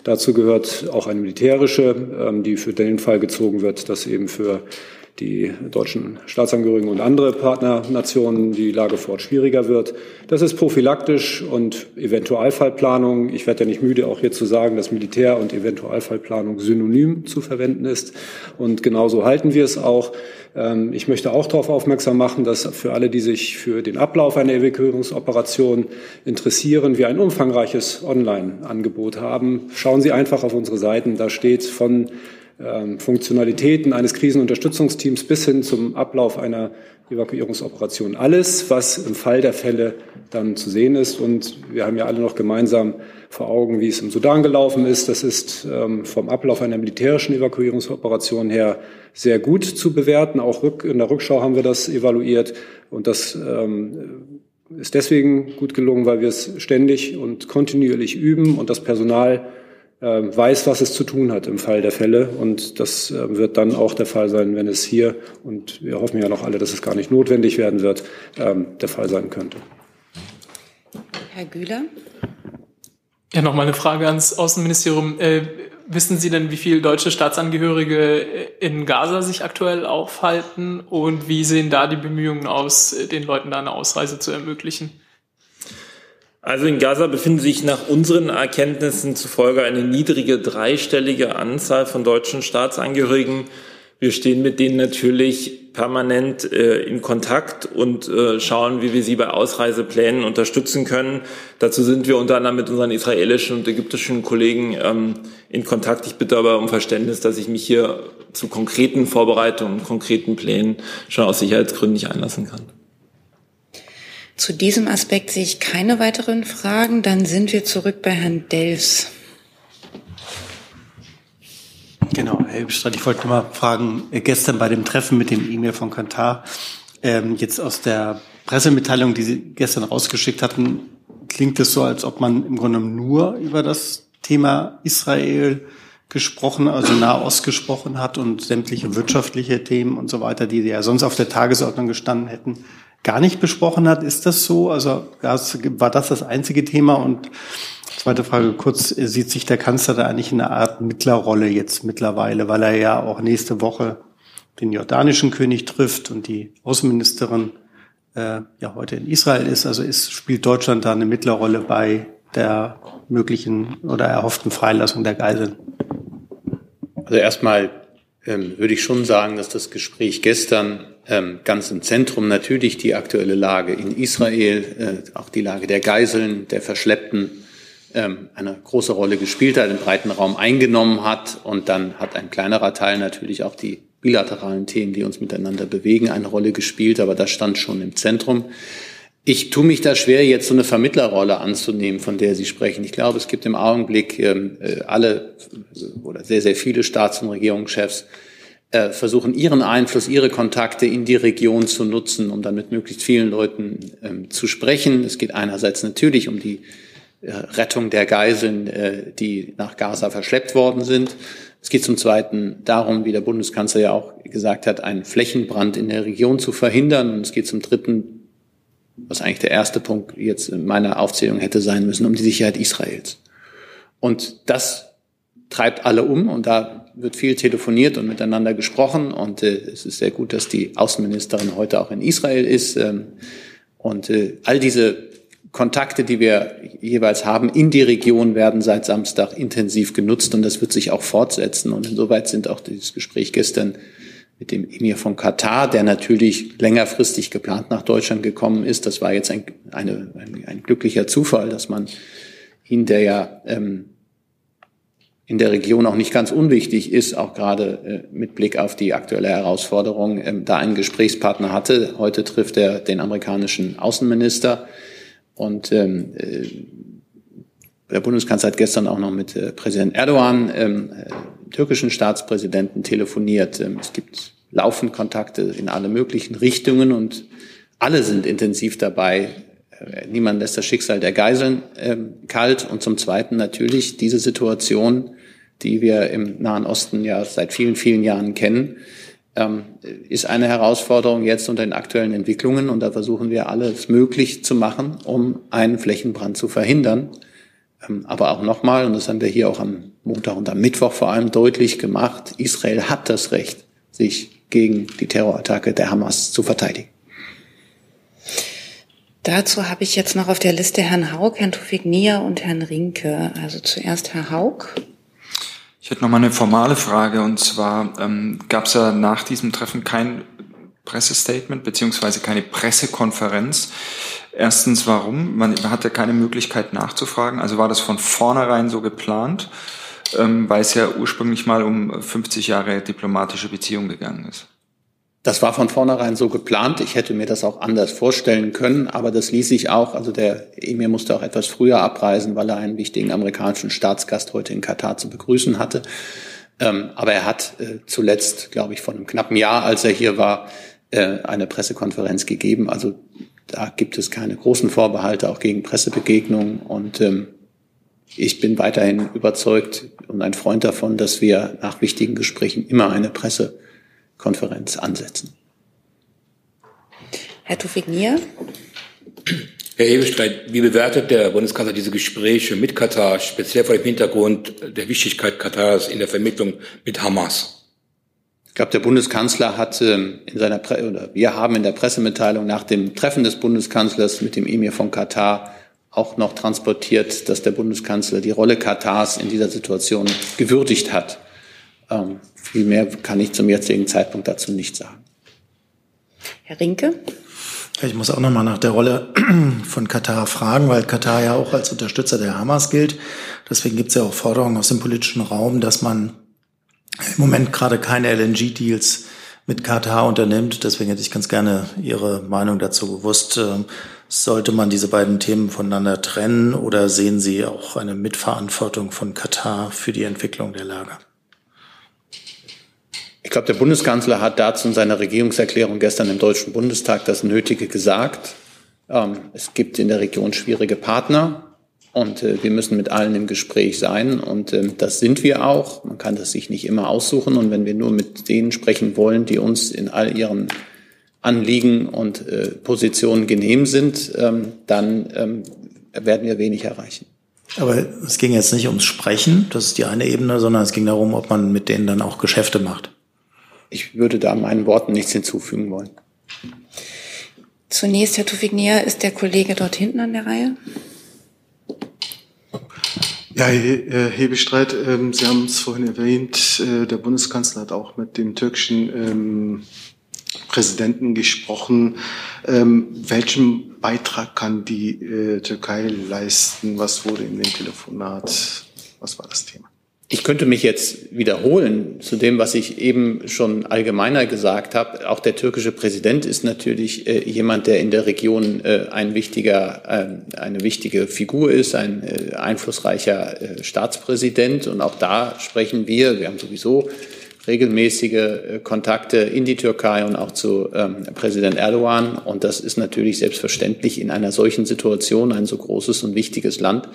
Dazu gehört auch eine militärische, ähm, die für den Fall gezogen wird, dass eben für die deutschen Staatsangehörigen und andere Partnernationen die Lage fort schwieriger wird. Das ist prophylaktisch und Eventualfallplanung. Ich werde ja nicht müde, auch hier zu sagen, dass Militär- und Eventualfallplanung synonym zu verwenden ist. Und genauso halten wir es auch. Ähm, ich möchte auch darauf aufmerksam machen, dass für alle, die sich für den Ablauf einer Evakuierungsoperation interessieren, wir ein umfangreiches Online-Angebot haben. Schauen Sie einfach auf unsere Seiten. Da steht von Funktionalitäten eines Krisenunterstützungsteams bis hin zum Ablauf einer Evakuierungsoperation. Alles, was im Fall der Fälle dann zu sehen ist. Und wir haben ja alle noch gemeinsam vor Augen, wie es im Sudan gelaufen ist. Das ist ähm, vom Ablauf einer militärischen Evakuierungsoperation her sehr gut zu bewerten. Auch in der Rückschau haben wir das evaluiert. Und das ähm, ist deswegen gut gelungen, weil wir es ständig und kontinuierlich üben und das Personal weiß, was es zu tun hat im Fall der Fälle. Und das äh, wird dann auch der Fall sein, wenn es hier, und wir hoffen ja noch alle, dass es gar nicht notwendig werden wird, ähm, der Fall sein könnte. Herr Güler. Ja, nochmal eine Frage ans Außenministerium. Äh, wissen Sie denn, wie viele deutsche Staatsangehörige in Gaza sich aktuell aufhalten und wie sehen da die Bemühungen aus, den Leuten da eine Ausreise zu ermöglichen? Also in Gaza befinden sich nach unseren Erkenntnissen zufolge eine niedrige dreistellige Anzahl von deutschen Staatsangehörigen. Wir stehen mit denen natürlich permanent äh, in Kontakt und äh, schauen, wie wir sie bei Ausreiseplänen unterstützen können. Dazu sind wir unter anderem mit unseren israelischen und ägyptischen Kollegen ähm, in Kontakt. Ich bitte aber um Verständnis, dass ich mich hier zu konkreten Vorbereitungen, konkreten Plänen schon aus Sicherheitsgründen nicht einlassen kann. Zu diesem Aspekt sehe ich keine weiteren Fragen. Dann sind wir zurück bei Herrn Delfs. Genau, Herr Bestreit, ich wollte mal fragen, äh, gestern bei dem Treffen mit dem E-Mail von Katar, ähm, jetzt aus der Pressemitteilung, die Sie gestern rausgeschickt hatten, klingt es so, als ob man im Grunde nur über das Thema Israel gesprochen, also Nahost gesprochen hat und sämtliche wirtschaftliche Themen und so weiter, die ja sonst auf der Tagesordnung gestanden hätten, gar nicht besprochen hat. Ist das so? Also war das das einzige Thema? Und zweite Frage kurz, sieht sich der Kanzler da eigentlich in einer Art Mittlerrolle jetzt mittlerweile, weil er ja auch nächste Woche den jordanischen König trifft und die Außenministerin äh, ja heute in Israel ist. Also ist, spielt Deutschland da eine Mittlerrolle bei der möglichen oder erhofften Freilassung der Geiseln? Also erstmal ähm, würde ich schon sagen, dass das Gespräch gestern ganz im Zentrum natürlich die aktuelle Lage in Israel, äh, auch die Lage der Geiseln, der Verschleppten ähm, eine große Rolle gespielt hat, einen breiten Raum eingenommen hat. Und dann hat ein kleinerer Teil natürlich auch die bilateralen Themen, die uns miteinander bewegen, eine Rolle gespielt. Aber das stand schon im Zentrum. Ich tue mich da schwer, jetzt so eine Vermittlerrolle anzunehmen, von der Sie sprechen. Ich glaube, es gibt im Augenblick ähm, äh, alle oder sehr, sehr viele Staats- und Regierungschefs, versuchen, ihren Einfluss, ihre Kontakte in die Region zu nutzen, um dann mit möglichst vielen Leuten ähm, zu sprechen. Es geht einerseits natürlich um die äh, Rettung der Geiseln, äh, die nach Gaza verschleppt worden sind. Es geht zum Zweiten darum, wie der Bundeskanzler ja auch gesagt hat, einen Flächenbrand in der Region zu verhindern. Und es geht zum Dritten, was eigentlich der erste Punkt jetzt in meiner Aufzählung hätte sein müssen, um die Sicherheit Israels. Und das treibt alle um und da wird viel telefoniert und miteinander gesprochen und äh, es ist sehr gut, dass die Außenministerin heute auch in Israel ist ähm, und äh, all diese Kontakte, die wir jeweils haben in die Region, werden seit Samstag intensiv genutzt und das wird sich auch fortsetzen und insoweit sind auch dieses Gespräch gestern mit dem Emir von Katar, der natürlich längerfristig geplant nach Deutschland gekommen ist. Das war jetzt ein, eine, ein, ein glücklicher Zufall, dass man ihn, der ja ähm, in der Region auch nicht ganz unwichtig ist, auch gerade äh, mit Blick auf die aktuelle Herausforderung, ähm, da einen Gesprächspartner hatte. Heute trifft er den amerikanischen Außenminister und ähm, äh, der Bundeskanzler hat gestern auch noch mit äh, Präsident Erdogan, ähm, äh, türkischen Staatspräsidenten, telefoniert. Ähm, es gibt laufend Kontakte in alle möglichen Richtungen und alle sind intensiv dabei, niemand lässt das Schicksal der Geiseln äh, kalt. Und zum Zweiten natürlich diese Situation, die wir im Nahen Osten ja seit vielen, vielen Jahren kennen, ähm, ist eine Herausforderung jetzt unter den aktuellen Entwicklungen. Und da versuchen wir alles möglich zu machen, um einen Flächenbrand zu verhindern. Ähm, aber auch nochmal, und das haben wir hier auch am Montag und am Mittwoch vor allem deutlich gemacht, Israel hat das Recht, sich gegen die Terrorattacke der Hamas zu verteidigen. Dazu habe ich jetzt noch auf der Liste Herrn Haug, Herrn Tufik Nia und Herrn Rinke. Also zuerst Herr Haug. Ich hätte noch mal eine formale Frage und zwar ähm, gab es ja nach diesem Treffen kein Pressestatement beziehungsweise keine Pressekonferenz. Erstens, warum? Man hatte keine Möglichkeit nachzufragen. Also war das von vornherein so geplant, ähm, weil es ja ursprünglich mal um 50 Jahre diplomatische Beziehungen gegangen ist. Das war von vornherein so geplant. Ich hätte mir das auch anders vorstellen können, aber das ließ sich auch, also der Emir musste auch etwas früher abreisen, weil er einen wichtigen amerikanischen Staatsgast heute in Katar zu begrüßen hatte. Ähm, aber er hat äh, zuletzt, glaube ich, vor einem knappen Jahr, als er hier war, äh, eine Pressekonferenz gegeben. Also da gibt es keine großen Vorbehalte, auch gegen Pressebegegnungen. Und ähm, ich bin weiterhin überzeugt und ein Freund davon, dass wir nach wichtigen Gesprächen immer eine Presse Konferenz ansetzen. Herr Tufik-Nier. Herr Ebestreit, wie bewertet der Bundeskanzler diese Gespräche mit Katar, speziell vor dem Hintergrund der Wichtigkeit Katars in der Vermittlung mit Hamas? Ich glaube, der Bundeskanzler hat ähm, in seiner Pre oder wir haben in der Pressemitteilung nach dem Treffen des Bundeskanzlers mit dem Emir von Katar auch noch transportiert, dass der Bundeskanzler die Rolle Katars in dieser Situation gewürdigt hat. Ähm, viel mehr kann ich zum jetzigen Zeitpunkt dazu nicht sagen. Herr Rinke? Ich muss auch noch mal nach der Rolle *clears throat* von Katar fragen, weil Katar ja auch als Unterstützer der Hamas gilt. Deswegen gibt es ja auch Forderungen aus dem politischen Raum, dass man im Moment gerade keine LNG-Deals mit Katar unternimmt. Deswegen hätte ich ganz gerne Ihre Meinung dazu gewusst. Ähm, sollte man diese beiden Themen voneinander trennen oder sehen Sie auch eine Mitverantwortung von Katar für die Entwicklung der Lage? Ich glaube, der Bundeskanzler hat dazu in seiner Regierungserklärung gestern im Deutschen Bundestag das Nötige gesagt. Ähm, es gibt in der Region schwierige Partner und äh, wir müssen mit allen im Gespräch sein und äh, das sind wir auch. Man kann das sich nicht immer aussuchen und wenn wir nur mit denen sprechen wollen, die uns in all ihren Anliegen und äh, Positionen genehm sind, ähm, dann ähm, werden wir wenig erreichen. Aber es ging jetzt nicht ums Sprechen, das ist die eine Ebene, sondern es ging darum, ob man mit denen dann auch Geschäfte macht. Ich würde da meinen Worten nichts hinzufügen wollen. Zunächst, Herr Tufignier, ist der Kollege dort hinten an der Reihe? Ja, Herr Hebestreit, ähm, Sie haben es vorhin erwähnt, äh, der Bundeskanzler hat auch mit dem türkischen ähm, Präsidenten gesprochen. Ähm, welchen Beitrag kann die äh, Türkei leisten? Was wurde in dem Telefonat? Was war das Thema? Ich könnte mich jetzt wiederholen zu dem, was ich eben schon allgemeiner gesagt habe. Auch der türkische Präsident ist natürlich äh, jemand, der in der Region äh, ein wichtiger, äh, eine wichtige Figur ist, ein äh, einflussreicher äh, Staatspräsident. Und auch da sprechen wir, wir haben sowieso regelmäßige äh, Kontakte in die Türkei und auch zu ähm, Präsident Erdogan. Und das ist natürlich selbstverständlich in einer solchen Situation ein so großes und wichtiges Land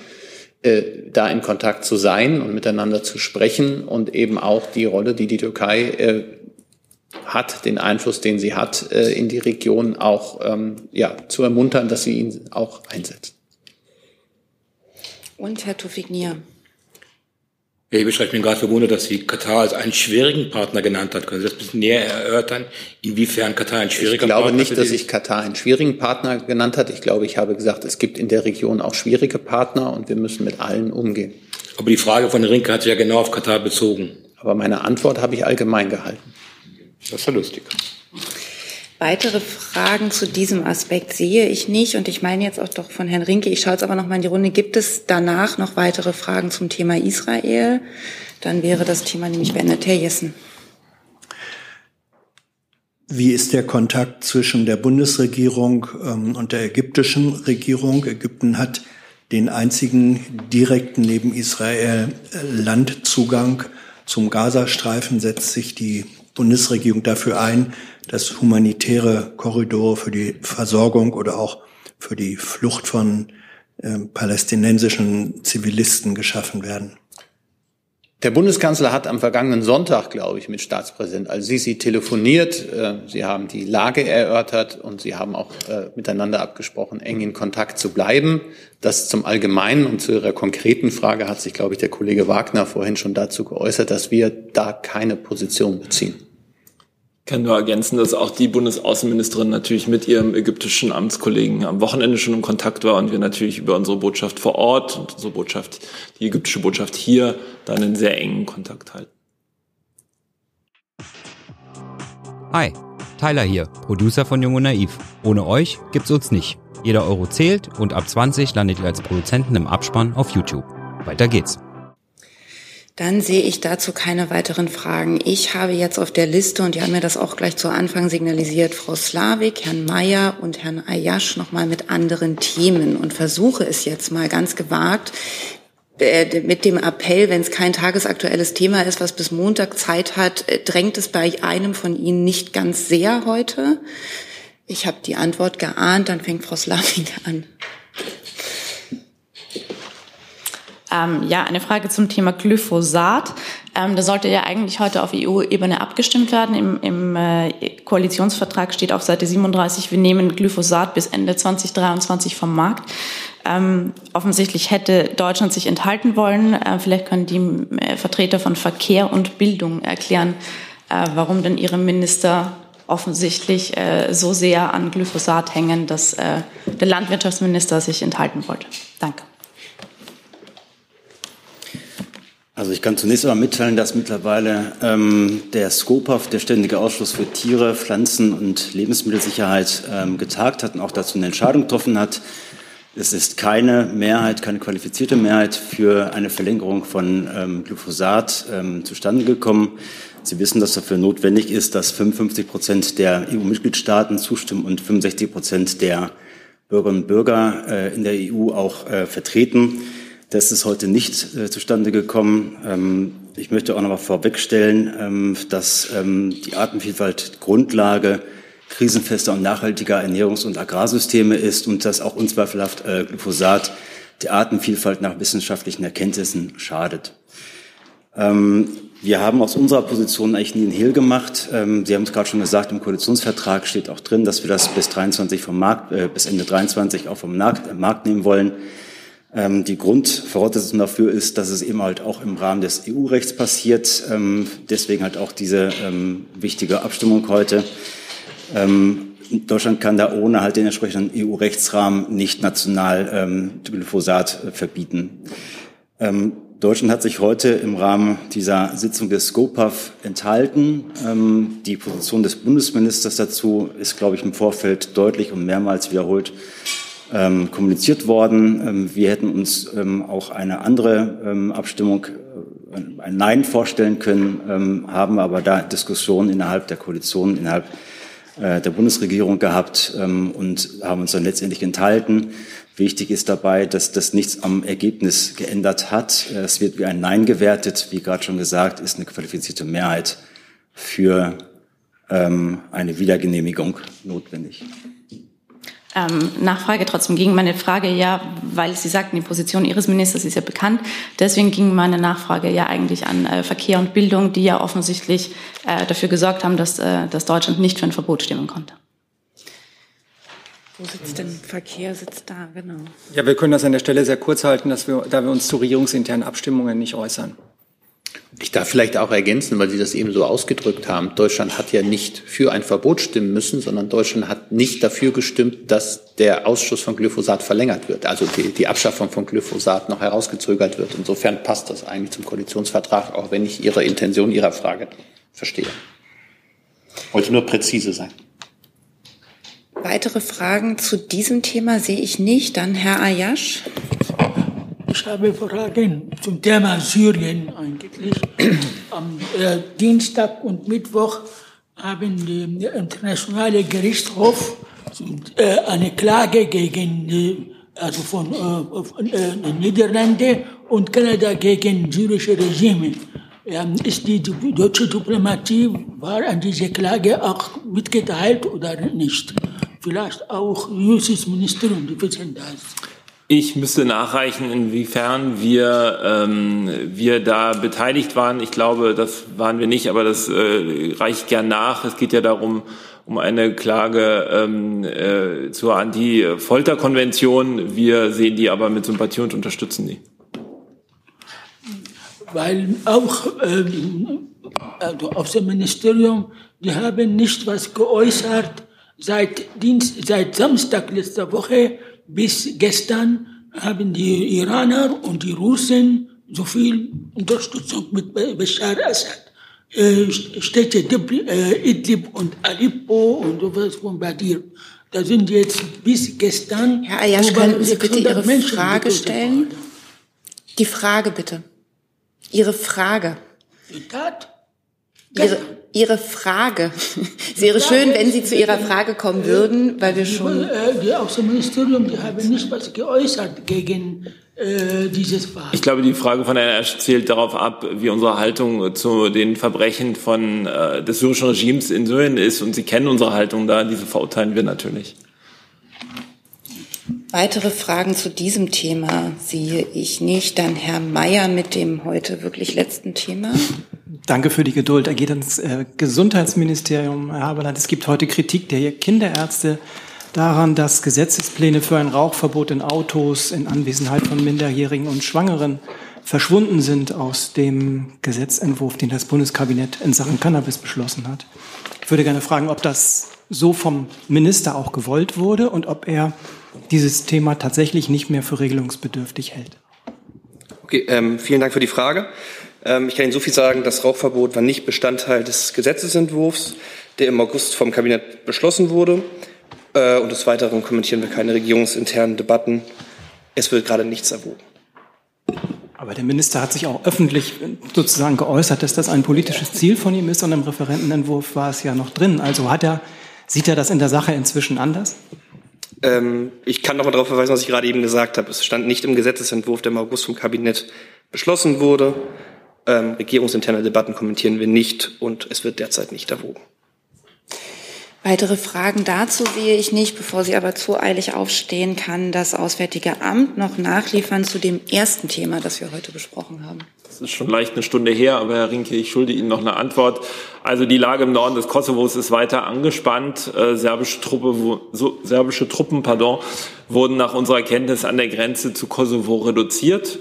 äh, da in Kontakt zu sein und miteinander zu sprechen und eben auch die Rolle, die die Türkei äh, hat, den Einfluss, den sie hat, äh, in die Region auch ähm, ja, zu ermuntern, dass sie ihn auch einsetzt. Und Herr Tufik Nier. Ich bin gerade verwundert, dass Sie Katar als einen schwierigen Partner genannt hat. Können Sie das ein bisschen näher erörtern, inwiefern Katar ein schwieriger Partner ist? Ich glaube nicht, dass ich Katar einen schwierigen Partner genannt hat. Ich glaube, ich habe gesagt, es gibt in der Region auch schwierige Partner und wir müssen mit allen umgehen. Aber die Frage von Rinke hat sich ja genau auf Katar bezogen. Aber meine Antwort habe ich allgemein gehalten. Das ist ja lustig. Weitere Fragen zu diesem Aspekt sehe ich nicht und ich meine jetzt auch doch von Herrn Rinke. Ich schaue jetzt aber noch mal in die Runde. Gibt es danach noch weitere Fragen zum Thema Israel? Dann wäre das Thema nämlich beendet. Herr Jessen. Wie ist der Kontakt zwischen der Bundesregierung ähm, und der ägyptischen Regierung? Ägypten hat den einzigen direkten neben Israel äh, Landzugang zum Gazastreifen. Setzt sich die Bundesregierung dafür ein, dass humanitäre Korridore für die Versorgung oder auch für die Flucht von äh, palästinensischen Zivilisten geschaffen werden. Der Bundeskanzler hat am vergangenen Sonntag, glaube ich, mit Staatspräsident Al-Sisi telefoniert. Äh, sie haben die Lage erörtert und sie haben auch äh, miteinander abgesprochen, eng in Kontakt zu bleiben. Das zum Allgemeinen und zu Ihrer konkreten Frage hat sich, glaube ich, der Kollege Wagner vorhin schon dazu geäußert, dass wir da keine Position beziehen kann nur ergänzen, dass auch die Bundesaußenministerin natürlich mit ihrem ägyptischen Amtskollegen am Wochenende schon in Kontakt war und wir natürlich über unsere Botschaft vor Ort und unsere Botschaft, die ägyptische Botschaft hier, dann einen sehr engen Kontakt halten. Hi, Tyler hier, Producer von Jung und Naiv. Ohne euch gibt's uns nicht. Jeder Euro zählt und ab 20 landet ihr als Produzenten im Abspann auf YouTube. Weiter geht's. Dann sehe ich dazu keine weiteren Fragen. Ich habe jetzt auf der Liste, und die haben mir das auch gleich zu Anfang signalisiert, Frau Slavik, Herrn Mayer und Herrn Ayash nochmal mit anderen Themen und versuche es jetzt mal ganz gewagt äh, mit dem Appell, wenn es kein tagesaktuelles Thema ist, was bis Montag Zeit hat, äh, drängt es bei einem von Ihnen nicht ganz sehr heute? Ich habe die Antwort geahnt, dann fängt Frau Slavik an. Ähm, ja, eine Frage zum Thema Glyphosat. Ähm, da sollte ja eigentlich heute auf EU-Ebene abgestimmt werden. Im, im äh, Koalitionsvertrag steht auf Seite 37, wir nehmen Glyphosat bis Ende 2023 vom Markt. Ähm, offensichtlich hätte Deutschland sich enthalten wollen. Äh, vielleicht können die äh, Vertreter von Verkehr und Bildung erklären, äh, warum denn ihre Minister offensichtlich äh, so sehr an Glyphosat hängen, dass äh, der Landwirtschaftsminister sich enthalten wollte. Danke. Also ich kann zunächst einmal mitteilen, dass mittlerweile ähm, der SCOPAF, der Ständige Ausschuss für Tiere, Pflanzen und Lebensmittelsicherheit, ähm, getagt hat und auch dazu eine Entscheidung getroffen hat. Es ist keine Mehrheit, keine qualifizierte Mehrheit für eine Verlängerung von ähm, Glyphosat ähm, zustande gekommen. Sie wissen, dass dafür notwendig ist, dass 55 Prozent der EU-Mitgliedstaaten zustimmen und 65 Prozent der Bürgerinnen und Bürger äh, in der EU auch äh, vertreten. Das ist heute nicht äh, zustande gekommen. Ähm, ich möchte auch noch mal vorwegstellen, ähm, dass ähm, die Artenvielfalt Grundlage krisenfester und nachhaltiger Ernährungs- und Agrarsysteme ist und dass auch unzweifelhaft äh, Glyphosat der Artenvielfalt nach wissenschaftlichen Erkenntnissen schadet. Ähm, wir haben aus unserer Position eigentlich nie einen Hehl gemacht. Ähm, Sie haben es gerade schon gesagt, im Koalitionsvertrag steht auch drin, dass wir das bis 23 vom Markt, äh, bis Ende 23 auch vom Markt, äh, Markt nehmen wollen. Ähm, die Grundvoraussetzung dafür ist, dass es eben halt auch im Rahmen des EU-Rechts passiert. Ähm, deswegen halt auch diese ähm, wichtige Abstimmung heute. Deutschland kann da ohne halt den entsprechenden EU-Rechtsrahmen nicht national Glyphosat äh, verbieten. Deutschland hat sich heute im Rahmen dieser Sitzung des SCOPAF enthalten. die Position des Bundesministers dazu ist, glaube ich, im Vorfeld deutlich und mehrmals wiederholt ähm, kommuniziert worden. Ähm, wir hätten uns ähm, auch eine andere ähm, Abstimmung, äh, ein Nein vorstellen können, ähm, haben aber da Diskussionen innerhalb der Koalition, innerhalb äh, der Bundesregierung gehabt ähm, und haben uns dann letztendlich enthalten. Wichtig ist dabei, dass das nichts am Ergebnis geändert hat. Es wird wie ein Nein gewertet. Wie gerade schon gesagt, ist eine qualifizierte Mehrheit für eine Wiedergenehmigung notwendig. Ähm, Nachfrage trotzdem ging meine Frage ja, weil Sie sagten, die Position Ihres Ministers ist ja bekannt. Deswegen ging meine Nachfrage ja eigentlich an äh, Verkehr und Bildung, die ja offensichtlich äh, dafür gesorgt haben, dass, äh, dass Deutschland nicht für ein Verbot stimmen konnte. Wo sitzt denn Verkehr? Sitzt da, genau. Ja, wir können das an der Stelle sehr kurz halten, dass wir, da wir uns zu regierungsinternen Abstimmungen nicht äußern. Ich darf vielleicht auch ergänzen, weil Sie das eben so ausgedrückt haben. Deutschland hat ja nicht für ein Verbot stimmen müssen, sondern Deutschland hat nicht dafür gestimmt, dass der Ausschuss von Glyphosat verlängert wird, also die, die Abschaffung von Glyphosat noch herausgezögert wird. Insofern passt das eigentlich zum Koalitionsvertrag, auch wenn ich Ihre Intention Ihrer Frage verstehe. Wollte nur präzise sein. Weitere Fragen zu diesem Thema sehe ich nicht. Dann Herr Ayash. Ich habe Fragen zum Thema Syrien eigentlich. Am äh, Dienstag und Mittwoch haben die, der internationale Gerichtshof äh, eine Klage gegen äh, also von, äh, äh, Niederlande und Kanada gegen syrische Regime. Ähm, ist die, die deutsche Diplomatie war an diese Klage auch mitgeteilt oder nicht? Vielleicht auch Justizministerium, die wissen. Ich müsste nachreichen, inwiefern wir, ähm, wir da beteiligt waren. Ich glaube, das waren wir nicht, aber das äh, reicht gern nach. Es geht ja darum, um eine Klage ähm, äh, zur Anti-Folter-Konvention. Wir sehen die aber mit Sympathie und unterstützen die. Weil auch ähm, also aus dem Ministerium, die haben nicht was geäußert seit, Dienst, seit Samstag letzter Woche bis gestern haben die Iraner und die Russen so viel Unterstützung mit Bashar Assad. Äh, Städte äh, Idlib und Aleppo und sowas bombardiert. Da sind jetzt bis gestern. Herr Ayash, könnten Sie bitte Ihre Menschen Frage stellen? Die Frage bitte. Ihre Frage. Die Tat? Ihre, Ihre Frage. *laughs* Es wäre schön, wenn Sie zu Ihrer Frage kommen würden, weil wir schon. Äh, Die Außenministerium, die haben nicht was geäußert gegen äh, dieses Verhalten. Ich glaube, die Frage von Herrn Asch zielt darauf ab, wie unsere Haltung zu den Verbrechen von, äh, des syrischen Regimes in Syrien ist. Und Sie kennen unsere Haltung da, diese verurteilen wir natürlich. Weitere Fragen zu diesem Thema sehe ich nicht. Dann Herr Mayer mit dem heute wirklich letzten Thema. Danke für die Geduld. Er geht ans äh, Gesundheitsministerium, Herr Haberland. Es gibt heute Kritik der Kinderärzte daran, dass Gesetzespläne für ein Rauchverbot in Autos in Anwesenheit von Minderjährigen und Schwangeren verschwunden sind aus dem Gesetzentwurf, den das Bundeskabinett in Sachen Cannabis beschlossen hat. Ich würde gerne fragen, ob das so vom Minister auch gewollt wurde und ob er dieses Thema tatsächlich nicht mehr für regelungsbedürftig hält. Okay, ähm, vielen Dank für die Frage. Ähm, ich kann Ihnen so viel sagen, das Rauchverbot war nicht Bestandteil des Gesetzesentwurfs, der im August vom Kabinett beschlossen wurde. Äh, und des Weiteren kommentieren wir keine regierungsinternen Debatten. Es wird gerade nichts erwogen. Aber der Minister hat sich auch öffentlich sozusagen geäußert, dass das ein politisches Ziel von ihm ist und im Referentenentwurf war es ja noch drin. Also hat er, sieht er das in der Sache inzwischen anders? Ähm, ich kann noch mal darauf verweisen, was ich gerade eben gesagt habe. Es stand nicht im Gesetzesentwurf, der im August vom Kabinett beschlossen wurde. Ähm, regierungsinterne Debatten kommentieren wir nicht und es wird derzeit nicht erwogen. Weitere Fragen dazu sehe ich nicht. Bevor Sie aber zu eilig aufstehen, kann das Auswärtige Amt noch nachliefern zu dem ersten Thema, das wir heute besprochen haben. Das ist schon leicht eine Stunde her, aber Herr Rinke, ich schulde Ihnen noch eine Antwort. Also die Lage im Norden des Kosovos ist weiter angespannt. Äh, serbische, Truppe, serbische Truppen pardon, wurden nach unserer Kenntnis an der Grenze zu Kosovo reduziert.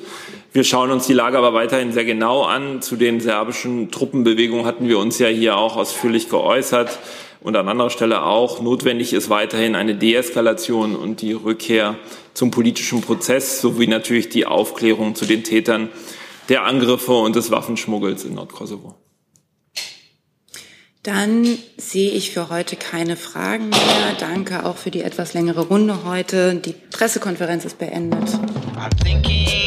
Wir schauen uns die Lage aber weiterhin sehr genau an. Zu den serbischen Truppenbewegungen hatten wir uns ja hier auch ausführlich geäußert und an anderer Stelle auch. Notwendig ist weiterhin eine Deeskalation und die Rückkehr zum politischen Prozess sowie natürlich die Aufklärung zu den Tätern der Angriffe und des Waffenschmuggels in Nordkosovo. Dann sehe ich für heute keine Fragen mehr. Danke auch für die etwas längere Runde heute. Die Pressekonferenz ist beendet. I'm thinking